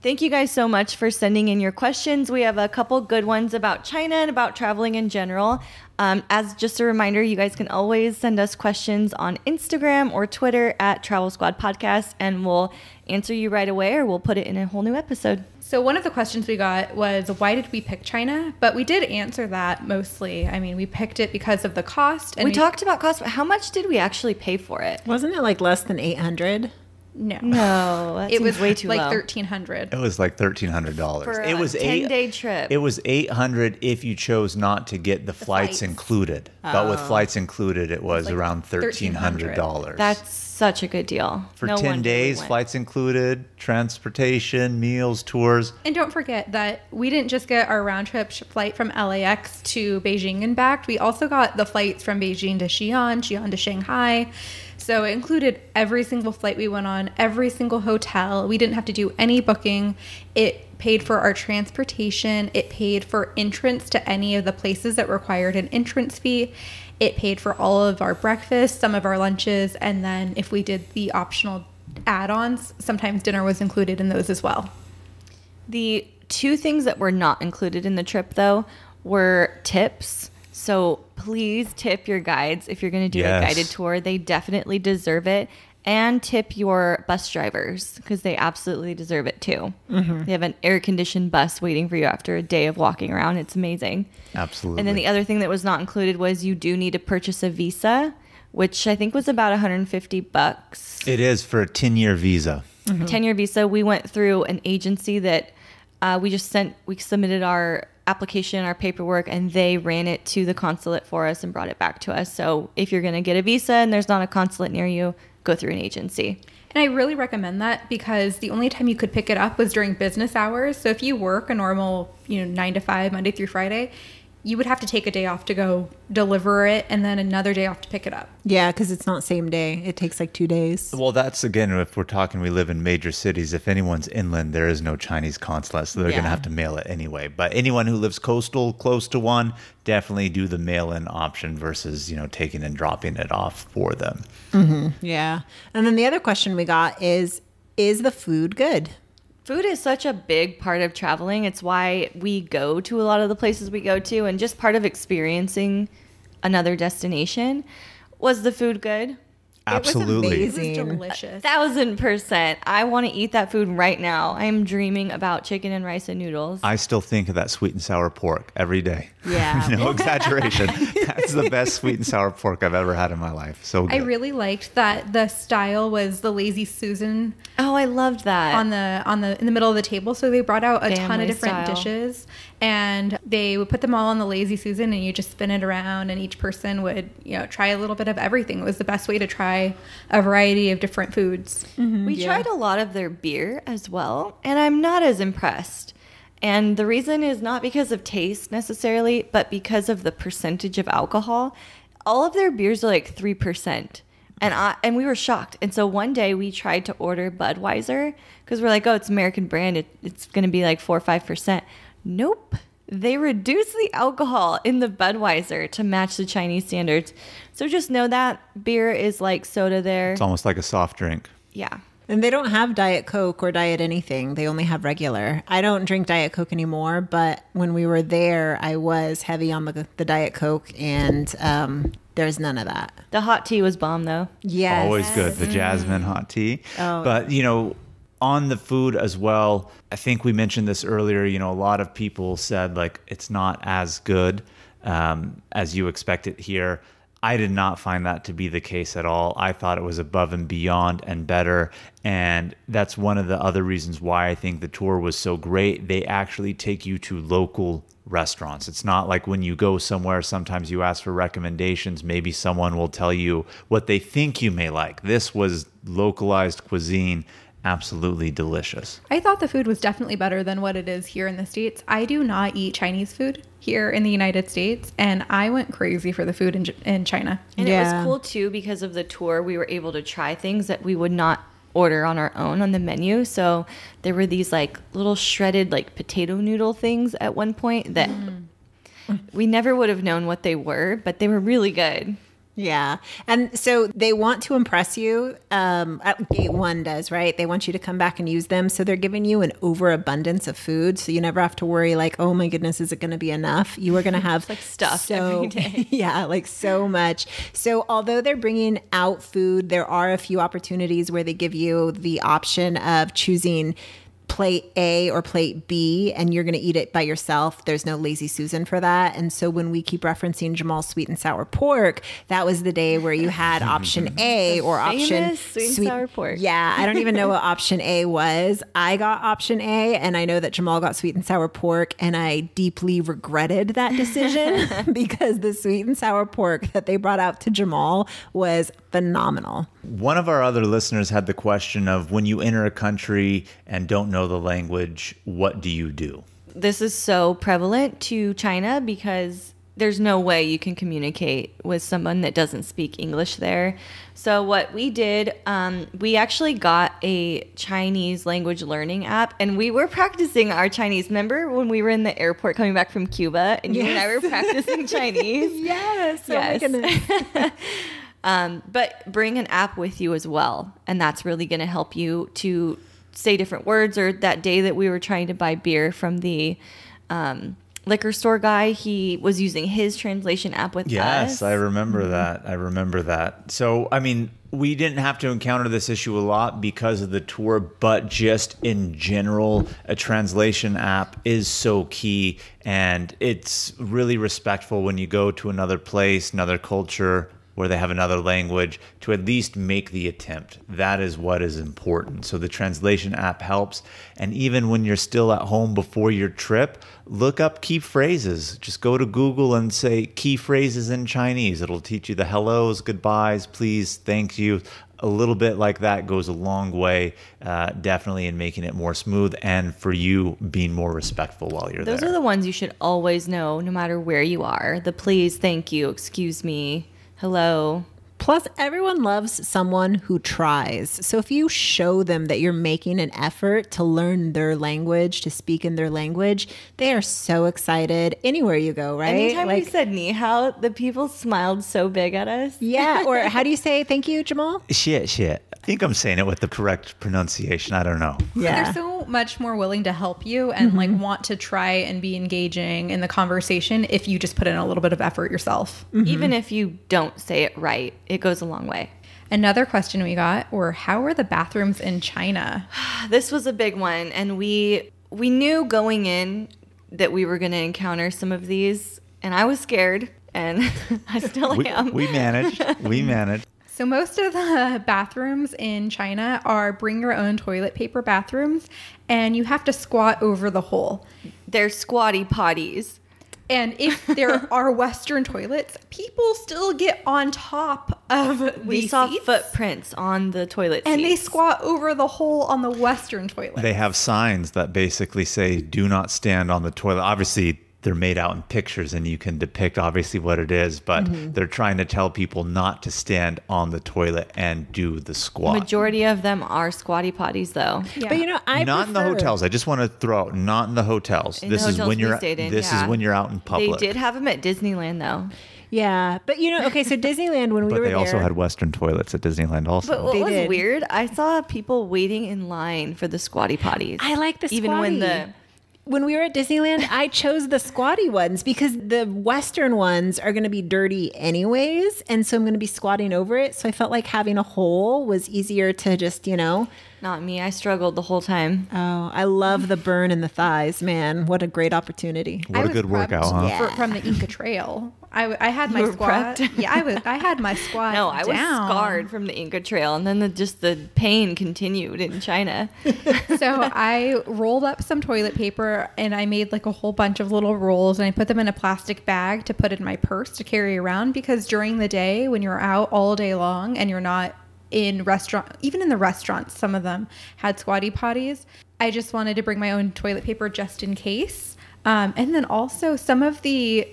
Speaker 3: Thank you guys so much for sending in your questions. We have a couple good ones about China and about traveling in general. Um, as just a reminder, you guys can always send us questions on Instagram or Twitter at Travel Squad Podcast, and we'll answer you right away or we'll put it in a whole new episode.
Speaker 1: So, one of the questions we got was why did we pick China? But we did answer that mostly. I mean, we picked it because of the cost. And
Speaker 3: we talked about cost, but how much did we actually pay for it?
Speaker 2: Wasn't it like less than eight hundred?
Speaker 1: No.
Speaker 3: No,
Speaker 1: It was
Speaker 3: way too
Speaker 1: like
Speaker 3: low.
Speaker 1: 1300
Speaker 4: It was like thirteen hundred dollars.
Speaker 3: For
Speaker 4: It
Speaker 3: a
Speaker 4: was
Speaker 3: 10
Speaker 4: eight
Speaker 3: day trip.
Speaker 4: It was eight hundred if you chose not to get the, flights,
Speaker 1: flights.
Speaker 4: included. But with oh. flights included, it was
Speaker 1: like
Speaker 4: around thirteen hundred dollars.
Speaker 3: That's such a good deal.
Speaker 4: for
Speaker 3: No
Speaker 4: ten
Speaker 3: wonder we
Speaker 4: days, flights included, transportation, meals, tours.
Speaker 1: And don't forget that we didn't just get our round trip flight from LAX to Beijing and back. We also got the flights from Beijing to Xi'an, Xi'an to Shanghai. So it included every single flight we went on, every single hotel. We didn't have to do any booking. It paid for our transportation. It paid for entrance to any of the places that required an entrance fee. It paid for all of our breakfast, some of our lunches, and then if we did the optional add ons, sometimes dinner was included in those as well.
Speaker 3: The two things that were not included in the trip, though, were tips. So please tip your guides if you're going to do
Speaker 4: Yes.
Speaker 3: a guided tour. They definitely deserve it. And tip your bus drivers because they absolutely deserve it too. They have an air conditioned bus waiting for you after a day of walking around. It's amazing.
Speaker 4: Absolutely.
Speaker 3: And then the other thing that was not included was you do need to purchase a visa, which I think was about 150 bucks.
Speaker 4: it is for a ten year visa.
Speaker 3: 10 year visa. We went through an agency that uh, we just sent, we submitted our application, our paperwork, and they ran it to the consulate for us and brought it back to us. So if you're going to get a visa and there's not a consulate near you, go through an agency.
Speaker 1: And I really recommend that because the only time you could pick it up was during business hours. So if you work a normal, you know, nine to five, Monday through Friday, you would have to take a day off to go deliver it and then another day off to pick it up.
Speaker 2: Yeah, because it's not same day. It takes like two days.
Speaker 4: Well, that's again, if we're talking, we live in major cities. If anyone's inland, there is no Chinese consulate, so they're going to have to mail it anyway. But anyone who lives coastal, close to one, definitely do the mail-in option versus you know taking and dropping it off for them. Mm-hmm.
Speaker 2: Yeah. And then the other question we got is Is the food good?
Speaker 3: Food is such a big part of traveling. It's why we go to a lot of the places we go to, and just part of experiencing another destination. Was the food good?
Speaker 4: Absolutely.
Speaker 1: It was
Speaker 2: Amazing.
Speaker 1: delicious.
Speaker 3: Thousand percent. I want to eat that food right now. I am dreaming about chicken and rice and noodles.
Speaker 4: I still think of that sweet and sour pork every day.
Speaker 2: Yeah.
Speaker 4: no exaggeration. That's the best sweet and sour pork I've ever had in my life. So good.
Speaker 1: I really liked that the style was the lazy Susan
Speaker 3: oh, I loved that.
Speaker 1: on the on the in the middle of the table. So they brought out a ton of different
Speaker 3: style.
Speaker 1: dishes, and they would put them all on the lazy susan and you just spin it around and each person would you know try a little bit of everything it was the best way to try a variety of different foods mm-hmm.
Speaker 3: We tried a lot of their beer as well, and I'm not as impressed. And the reason is not because of taste necessarily, but because of the percentage of alcohol. All of their beers are like 3%. And I and we were shocked. And so one day we tried to order Budweiser because we're like, oh, it's American brand. It, it's going to be like 4 or 5%. Nope. They reduce the alcohol in the Budweiser to match the Chinese standards. So just know that beer is like soda there.
Speaker 4: It's almost like a soft drink.
Speaker 3: Yeah.
Speaker 2: And they don't have Diet Coke or Diet anything. They only have regular. I don't drink Diet Coke anymore, but when we were there, I was heavy on the, the Diet Coke, and um, there's none of that.
Speaker 3: The hot tea was bomb though.
Speaker 2: Yes.
Speaker 4: Always good. The jasmine hot tea.
Speaker 2: Oh.
Speaker 4: But, you know, on the food as well, I think we mentioned this earlier. You know, a lot of people said like it's not as good um, as you expect it here. I did not find that to be the case at all. I thought it was above and beyond and better. And that's one of the other reasons why I think the tour was so great. They actually take you to local restaurants. It's not like when you go somewhere, sometimes you ask for recommendations. Maybe someone will tell you what they think you may like. This was localized cuisine, absolutely delicious.
Speaker 1: I thought the food was definitely better than what it is here in the States. I do not eat Chinese food here in the United States, and I went crazy for the food in, in China.
Speaker 3: And it was cool too because of the tour. We were able to try things that we would not order on our own on the menu. So there were these like little shredded like potato noodle things at one point that mm. we never would have known what they were, but they were really good.
Speaker 2: Yeah. And so they want to impress you. Um, at Gate One does, right? They want you to come back and use them. So they're giving you an overabundance of food. So you never have to worry, like, oh my goodness, is it going to be enough? You are going to have
Speaker 3: like stuff
Speaker 2: so,
Speaker 3: every day.
Speaker 2: yeah, like so much. So although they're bringing out food, there are a few opportunities where they give you the option of choosing plate A or plate B and you're going to eat it by yourself. There's no lazy Susan for that. And so when we keep referencing Jamal's sweet and sour pork, that was the day where you had option A or option
Speaker 3: sweet and sour pork.
Speaker 2: Yeah, I don't even know what option A was. I got option A and I know that Jamal got sweet and sour pork and I deeply regretted that decision because the sweet and sour pork that they brought out to Jamal was phenomenal.
Speaker 4: One of our other listeners had the question of when you enter a country and don't know the language, what do you do?
Speaker 3: This is so prevalent to China because there's no way you can communicate with someone that doesn't speak English there. So what we did, um, we actually got a Chinese language learning app, and we were practicing our Chinese. Remember when we were in the airport coming back from Cuba, and you and I were practicing Chinese?
Speaker 2: Yes.
Speaker 3: Yes. um, but bring an app with you as well, and that's really going to help you to say different words. Or that day that we were trying to buy beer from the um, liquor store guy, he was using his translation app with us.
Speaker 4: Yes, I remember that. I remember that. So, I mean, we didn't have to encounter this issue a lot because of the tour, but just in general, a translation app is so key. And it's really respectful when you go to another place, another culture where they have another language to at least make the attempt. That is what is important. So the translation app helps. And even when you're still at home before your trip, look up key phrases. Just go to Google and say key phrases in Chinese. It'll teach you the hellos, goodbyes, please, thank you. A little bit like that goes a long way, uh, definitely in making it more smooth and for you being more respectful while you're
Speaker 3: Those
Speaker 4: there.
Speaker 3: Those are the ones you should always know, no matter where you are. The please, thank you, excuse me, hello.
Speaker 2: Plus, everyone loves someone who tries. So if you show them that you're making an effort to learn their language, to speak in their language, they are so excited anywhere you go, right?
Speaker 3: Anytime we said ni hao, the people smiled so big at us.
Speaker 2: yeah. Or how do you say thank you, Jamal?
Speaker 4: Shit, shit. I think I'm saying it with the correct pronunciation. I don't know.
Speaker 2: Yeah.
Speaker 1: They're so much more willing to help you and like mm-hmm. want to try and be engaging in the conversation if you just put in a little bit of effort yourself. Mm-hmm.
Speaker 3: Even if you don't say it right, it goes a long way.
Speaker 1: Another question we got were how are the bathrooms in China?
Speaker 3: This was a big one, and we we knew going in that we were going to encounter some of these, and I was scared, and I still
Speaker 4: We,
Speaker 3: am.
Speaker 4: we managed. We managed.
Speaker 1: So most of the bathrooms in China are bring your own toilet paper bathrooms and you have to squat over the hole.
Speaker 3: They're squatty potties.
Speaker 1: And if there are Western toilets, people still get on top of
Speaker 3: We saw
Speaker 1: seats,
Speaker 3: footprints on the toilet seat.
Speaker 1: and they squat over the hole on the Western toilet.
Speaker 4: They have signs that basically say "Do not stand on the toilet." Obviously, they're made out in pictures, and you can depict obviously what it is. But mm-hmm. they're trying to tell people not to stand on the toilet and do the squat.
Speaker 3: Majority of them are squatty potties, though.
Speaker 1: Yeah.
Speaker 2: But you know, I
Speaker 4: not in the hotels. I just want to throw out not in the hotels.
Speaker 3: In
Speaker 4: this
Speaker 3: the
Speaker 4: is when you're
Speaker 3: in,
Speaker 4: this
Speaker 3: yeah.
Speaker 4: is when you're out in public.
Speaker 3: They did have them at Disneyland, though.
Speaker 2: Yeah, but you know, okay, so Disneyland when we were.
Speaker 4: but
Speaker 2: were
Speaker 4: they also had Western toilets at Disneyland. Also,
Speaker 3: But what
Speaker 2: They
Speaker 3: was
Speaker 2: did.
Speaker 3: weird, I saw people waiting in line for the squatty potties.
Speaker 2: I like the
Speaker 3: even when the
Speaker 2: squatty. When we were at Disneyland, I chose the squatty ones because the Western ones are going to be dirty anyways. And so I'm going to be squatting over it. So I felt like having a hole was easier to just, you know,
Speaker 3: not me, I struggled the whole time.
Speaker 2: oh, I love the burn in the thighs, man. What a great opportunity.
Speaker 4: What a good workout, huh?
Speaker 1: for- from the Inca Trail. I, w- I had my
Speaker 3: You were
Speaker 1: squat.
Speaker 3: prepped?
Speaker 1: Yeah, I was. I had my squat.
Speaker 3: No, I was
Speaker 1: down.
Speaker 3: scarred from the Inca Trail, and then the, just the pain continued in China.
Speaker 1: so I rolled up some toilet paper and I made like a whole bunch of little rolls and I put them in a plastic bag to put in my purse to carry around because during the day when you're out all day long and you're not in restaurant even in the restaurants some of them had squatty potties I just wanted to bring my own toilet paper just in case um, and then also some of the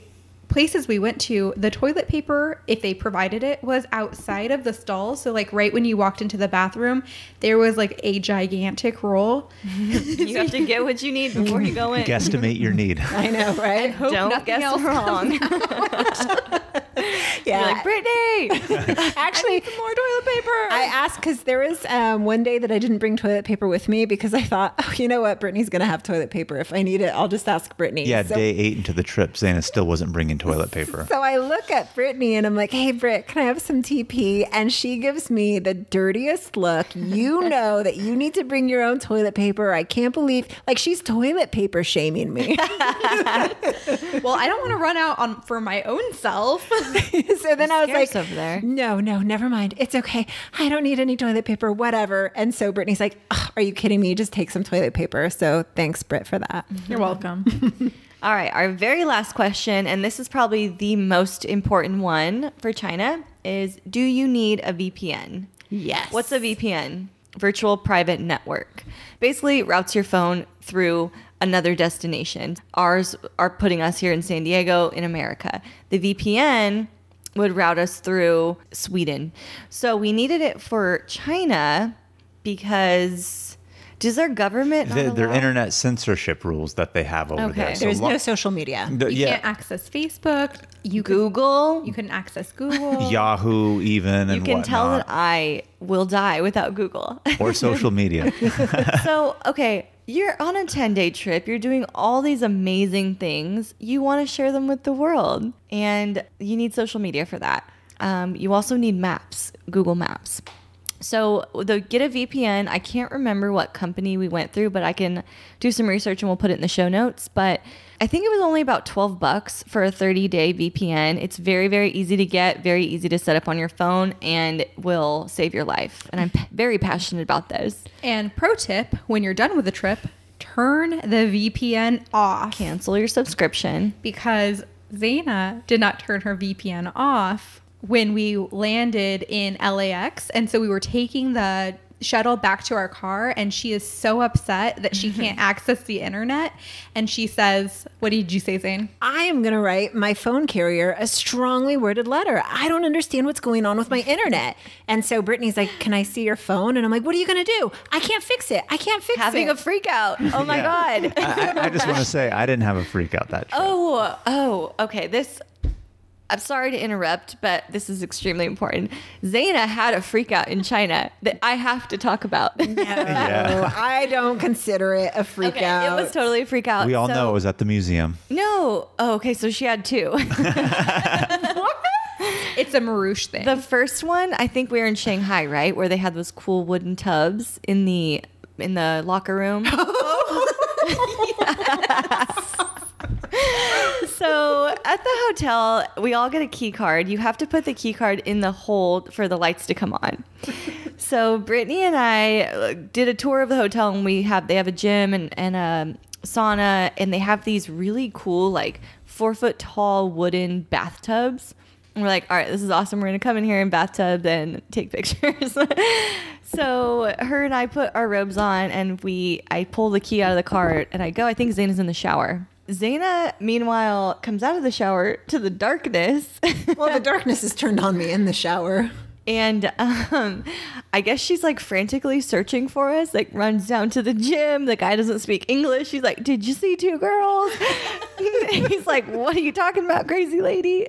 Speaker 1: places we went to, the toilet paper, if they provided it, was outside of the stalls. So, like, right when you walked into the bathroom, there was like a gigantic roll.
Speaker 3: you have to get what you need before you go in.
Speaker 4: guesstimate your need.
Speaker 2: I know, right?
Speaker 3: Don't guess
Speaker 1: else
Speaker 3: wrong.
Speaker 2: yeah.
Speaker 3: You're like Brittany.
Speaker 2: Actually,
Speaker 3: more toilet paper.
Speaker 2: I asked because there was um, one day that I didn't bring toilet paper with me because I thought, oh, you know what, Brittany's going to have toilet paper. If I need it, I'll just ask Brittany.
Speaker 4: Yeah,
Speaker 2: So-
Speaker 4: day eight into the trip, Zaina still wasn't bringing toilet paper.
Speaker 2: So I look at Brittany and I'm like, hey, Britt, can I have some TP? And she gives me the dirtiest look. You know that you need to bring your own toilet paper. I can't believe, like, she's toilet paper shaming me.
Speaker 1: well, I don't want to run out on for my own self.
Speaker 2: so then I was like,
Speaker 3: over there.
Speaker 2: no, no, never mind. It's okay. I don't need any toilet paper, whatever. And so Brittany's like, "Ugh, are you kidding me? Just take some toilet paper. So thanks, Britt, for that.
Speaker 1: You're welcome.
Speaker 3: All right, our very last question, and this is probably the most important one for China, is do you need a VPN?
Speaker 2: Yes.
Speaker 3: What's a VPN? Virtual private network. Basically, it routes your phone through another destination. Ours are putting us here in San Diego in America. The VPN would route us through Sweden. So we needed it for China because does our government not
Speaker 4: Their, their internet censorship rules that they have over
Speaker 3: Okay.
Speaker 4: there. So
Speaker 2: There's
Speaker 4: lo-
Speaker 2: no social media.
Speaker 4: the-
Speaker 1: You
Speaker 4: yeah,
Speaker 1: can't access Facebook. You could,
Speaker 3: Google?
Speaker 1: You couldn't access Google.
Speaker 4: Yahoo even
Speaker 3: You
Speaker 4: and
Speaker 3: can tell that. I will die without Google.
Speaker 4: or social media.
Speaker 3: so, okay, you're on a 10 day trip. You're doing all these amazing things. You want to share them with the world, and you need social media for that. Um, you also need maps, Google Maps. So, the get a VPN, I can't remember what company we went through, but I can do some research and we'll put it in the show notes. But I think it was only about 12 bucks for a 30 day VPN. It's very, very easy to get, very easy to set up on your phone, and will save your life. And I'm p- very passionate about those.
Speaker 1: And pro tip: when you're done with the trip, turn the VPN off
Speaker 3: Cancel your subscription.
Speaker 1: because Zaina did not turn her VPN off when we landed in LAX, and so we were taking the shuttle back to our car and she is so upset that she can't access the internet and she says what did you say zane
Speaker 2: I am going to write my phone carrier a strongly worded letter. I don't understand what's going on with my internet. And so Brittany's like, Can I see your phone? And I'm like, What are you going to do? I can't fix it. I can't fix
Speaker 3: Having
Speaker 2: it.
Speaker 3: Having a freak out. Oh my
Speaker 4: Yeah.
Speaker 3: God.
Speaker 4: I, I- I just want to say I didn't have a freak out that trip.
Speaker 3: Oh, oh, okay. This, I'm sorry to interrupt, but this is extremely important. Zaina had a freak out in China that I have to talk about.
Speaker 2: No, I don't consider it a freak
Speaker 3: Okay,
Speaker 2: out.
Speaker 3: it was totally a freak out.
Speaker 4: we all
Speaker 3: So-
Speaker 4: know it was at the museum.
Speaker 3: No. Oh, okay. So she had two.
Speaker 1: it's a marouche thing
Speaker 3: the first one, I think we were in Shanghai, right, where they had those cool wooden tubs in the in the locker room. Oh. so at the hotel, we all get a key card. You have to put the key card in the hole for the lights to come on. So Brittany and I uh, did a tour of the hotel, and we have they have a gym and and a sauna, and they have these really cool like four foot tall wooden bathtubs. And we're like, all right, this is awesome. We're gonna come in here in bathtub and take pictures. so her and I put our robes on, and we I pull the key out of the cart, and I go. I think Zaina's in the shower. Zaina, meanwhile, comes out of the shower to the darkness.
Speaker 2: Well, the darkness is turned on me in the shower.
Speaker 3: And um, I guess she's like frantically searching for us, like runs down to the gym. The guy doesn't speak English. She's like, Did you see two girls? He's like, What are you talking about, crazy lady?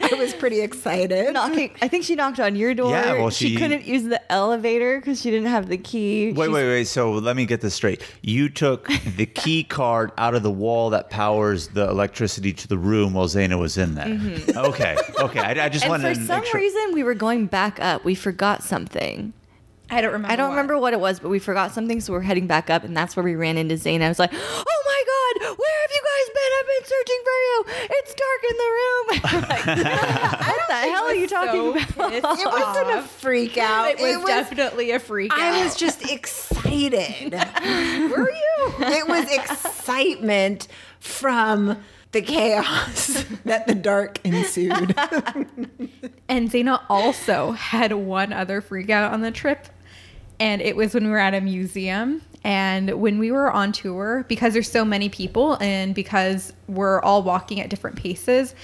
Speaker 2: I was pretty excited.
Speaker 3: Knocking. I think she knocked on your door.
Speaker 4: Yeah, well,
Speaker 3: she,
Speaker 4: she-
Speaker 3: couldn't use the elevator because she didn't have the key.
Speaker 4: Wait,
Speaker 3: She's-
Speaker 4: wait, wait. So let me get this straight. You took the key card out of the wall that powers the electricity to the room while Zaina was in there. Mm-hmm. Okay, okay. I, I just
Speaker 3: And
Speaker 4: wanted
Speaker 3: for
Speaker 4: to
Speaker 3: some
Speaker 4: make sure.
Speaker 3: reason, we were going back up. We forgot something.
Speaker 1: I don't remember.
Speaker 3: I don't
Speaker 1: what.
Speaker 3: remember what it was, but we forgot something, so we're heading back up, and that's where we ran into Zayn. I was like, "Oh my god, where have been? I've been searching for you. It's dark in the room." like, what the hell are you talking about?
Speaker 2: It wasn't a freak out.
Speaker 1: It was, definitely a freak out.
Speaker 2: I was just excited. Were you? It was excitement from the chaos that the dark ensued.
Speaker 1: And Zaina also had one other freak out on the trip. And it was when we were at a museum. And when we were on tour, because there's so many people and because we're all walking at different paces,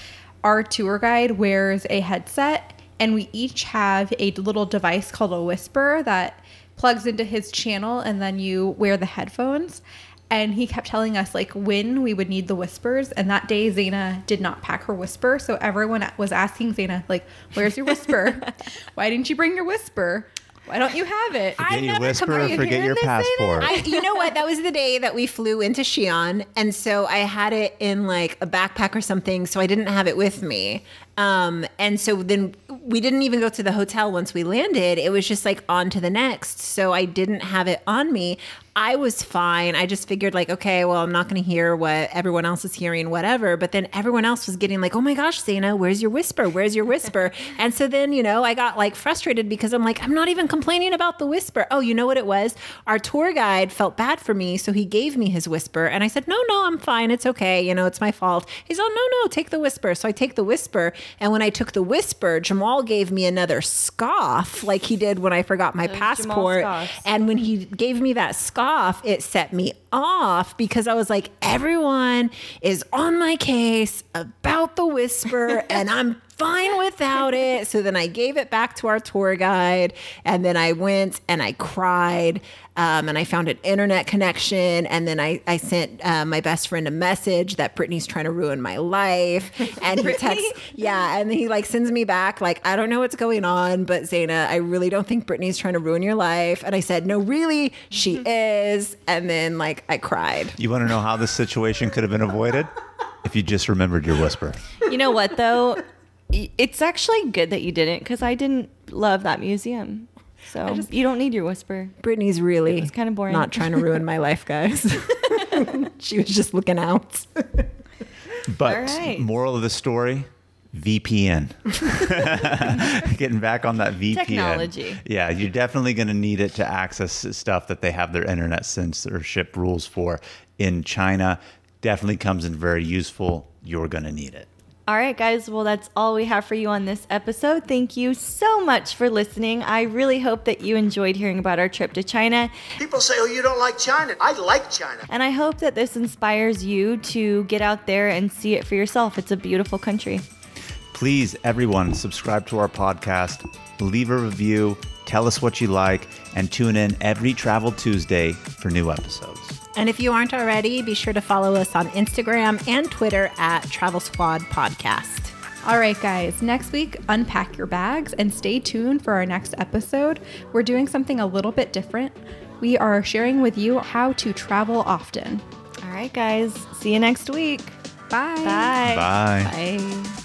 Speaker 1: our tour guide wears a headset and we each have a little device called a whisper that plugs into his channel and then you wear the headphones. And he kept telling us like when we would need the whispers. And that day, Zaina did not pack her whisper. So everyone was asking Zaina, like, where's your whisper? Why didn't you bring your whisper? Why don't you have it?
Speaker 4: Forget your whisper,
Speaker 1: Are you
Speaker 4: forget
Speaker 1: hearing
Speaker 4: your passport.
Speaker 2: I, you know what? That was the day that we flew into Xi'an, and so I had it in like a backpack or something, so I didn't have it with me. Um, and so then we didn't even go to the hotel once we landed. It was just like on to the next. So I didn't have it on me. I was fine. I just figured like, okay, well, I'm not going to hear what everyone else is hearing, whatever. But then everyone else was getting like, oh my gosh, Zaina, where's your whisper? Where's your whisper? and so then, you know, I got like frustrated because I'm like, I'm not even complaining about the whisper. Oh, you know what it was? Our tour guide felt bad for me. So he gave me his whisper. And I said, no, no, I'm fine. It's okay. You know, it's my fault. He's, oh, no, no, take the whisper. So I take the whisper. And when I took the whisper, Jamal gave me another scoff like he did when I forgot my passport. And when he gave me that scoff, it set me off because I was like, everyone is on my case about the whisper, and I'm fine without it. So then I gave it back to our tour guide, and then I went and I cried. Um, and I found an internet connection, and then I, I sent uh, my best friend a message that Brittany's trying to ruin my life, and he texts, yeah, and he like sends me back like I don't know what's going on, but Zaina, I really don't think Brittany's trying to ruin your life, and I said no, really, she is, and then like I cried.
Speaker 4: You want to know how this situation could have been avoided? If you just remembered your whisper.
Speaker 3: You know what though? Y- It's actually good that you didn't because I didn't love that museum. So you don't need your whisper.
Speaker 2: Brittany's really
Speaker 3: It was kinda boring.
Speaker 2: not trying to ruin my life, guys. she was just looking out.
Speaker 4: But
Speaker 3: All right.
Speaker 4: moral of the story, VPN. Getting back on that VPN.
Speaker 3: Technology.
Speaker 4: Yeah, you're definitely going to need it to access stuff that they have their internet censorship rules for in China. Definitely comes in very useful. You're going to need it.
Speaker 3: All right, guys. Well, that's all we have for you on this episode. Thank you so much for listening. I really hope that you enjoyed hearing about our trip to China.
Speaker 5: People say, oh, you don't like China. I like China.
Speaker 3: And I hope that this inspires you to get out there and see it for yourself. It's a beautiful country.
Speaker 4: Please, everyone, subscribe to our podcast, leave a review, tell us what you like, and tune in every Travel Tuesday for new episodes.
Speaker 2: And if you aren't already, be sure to follow us on Instagram and Twitter at Travel Squad Podcast.
Speaker 1: All right, guys, next week, unpack your bags and stay tuned for our next episode. We're doing something a little bit different. We are sharing with you how to travel often.
Speaker 3: All right, guys. See you next week.
Speaker 1: Bye.
Speaker 3: Bye.
Speaker 4: Bye.
Speaker 3: Bye.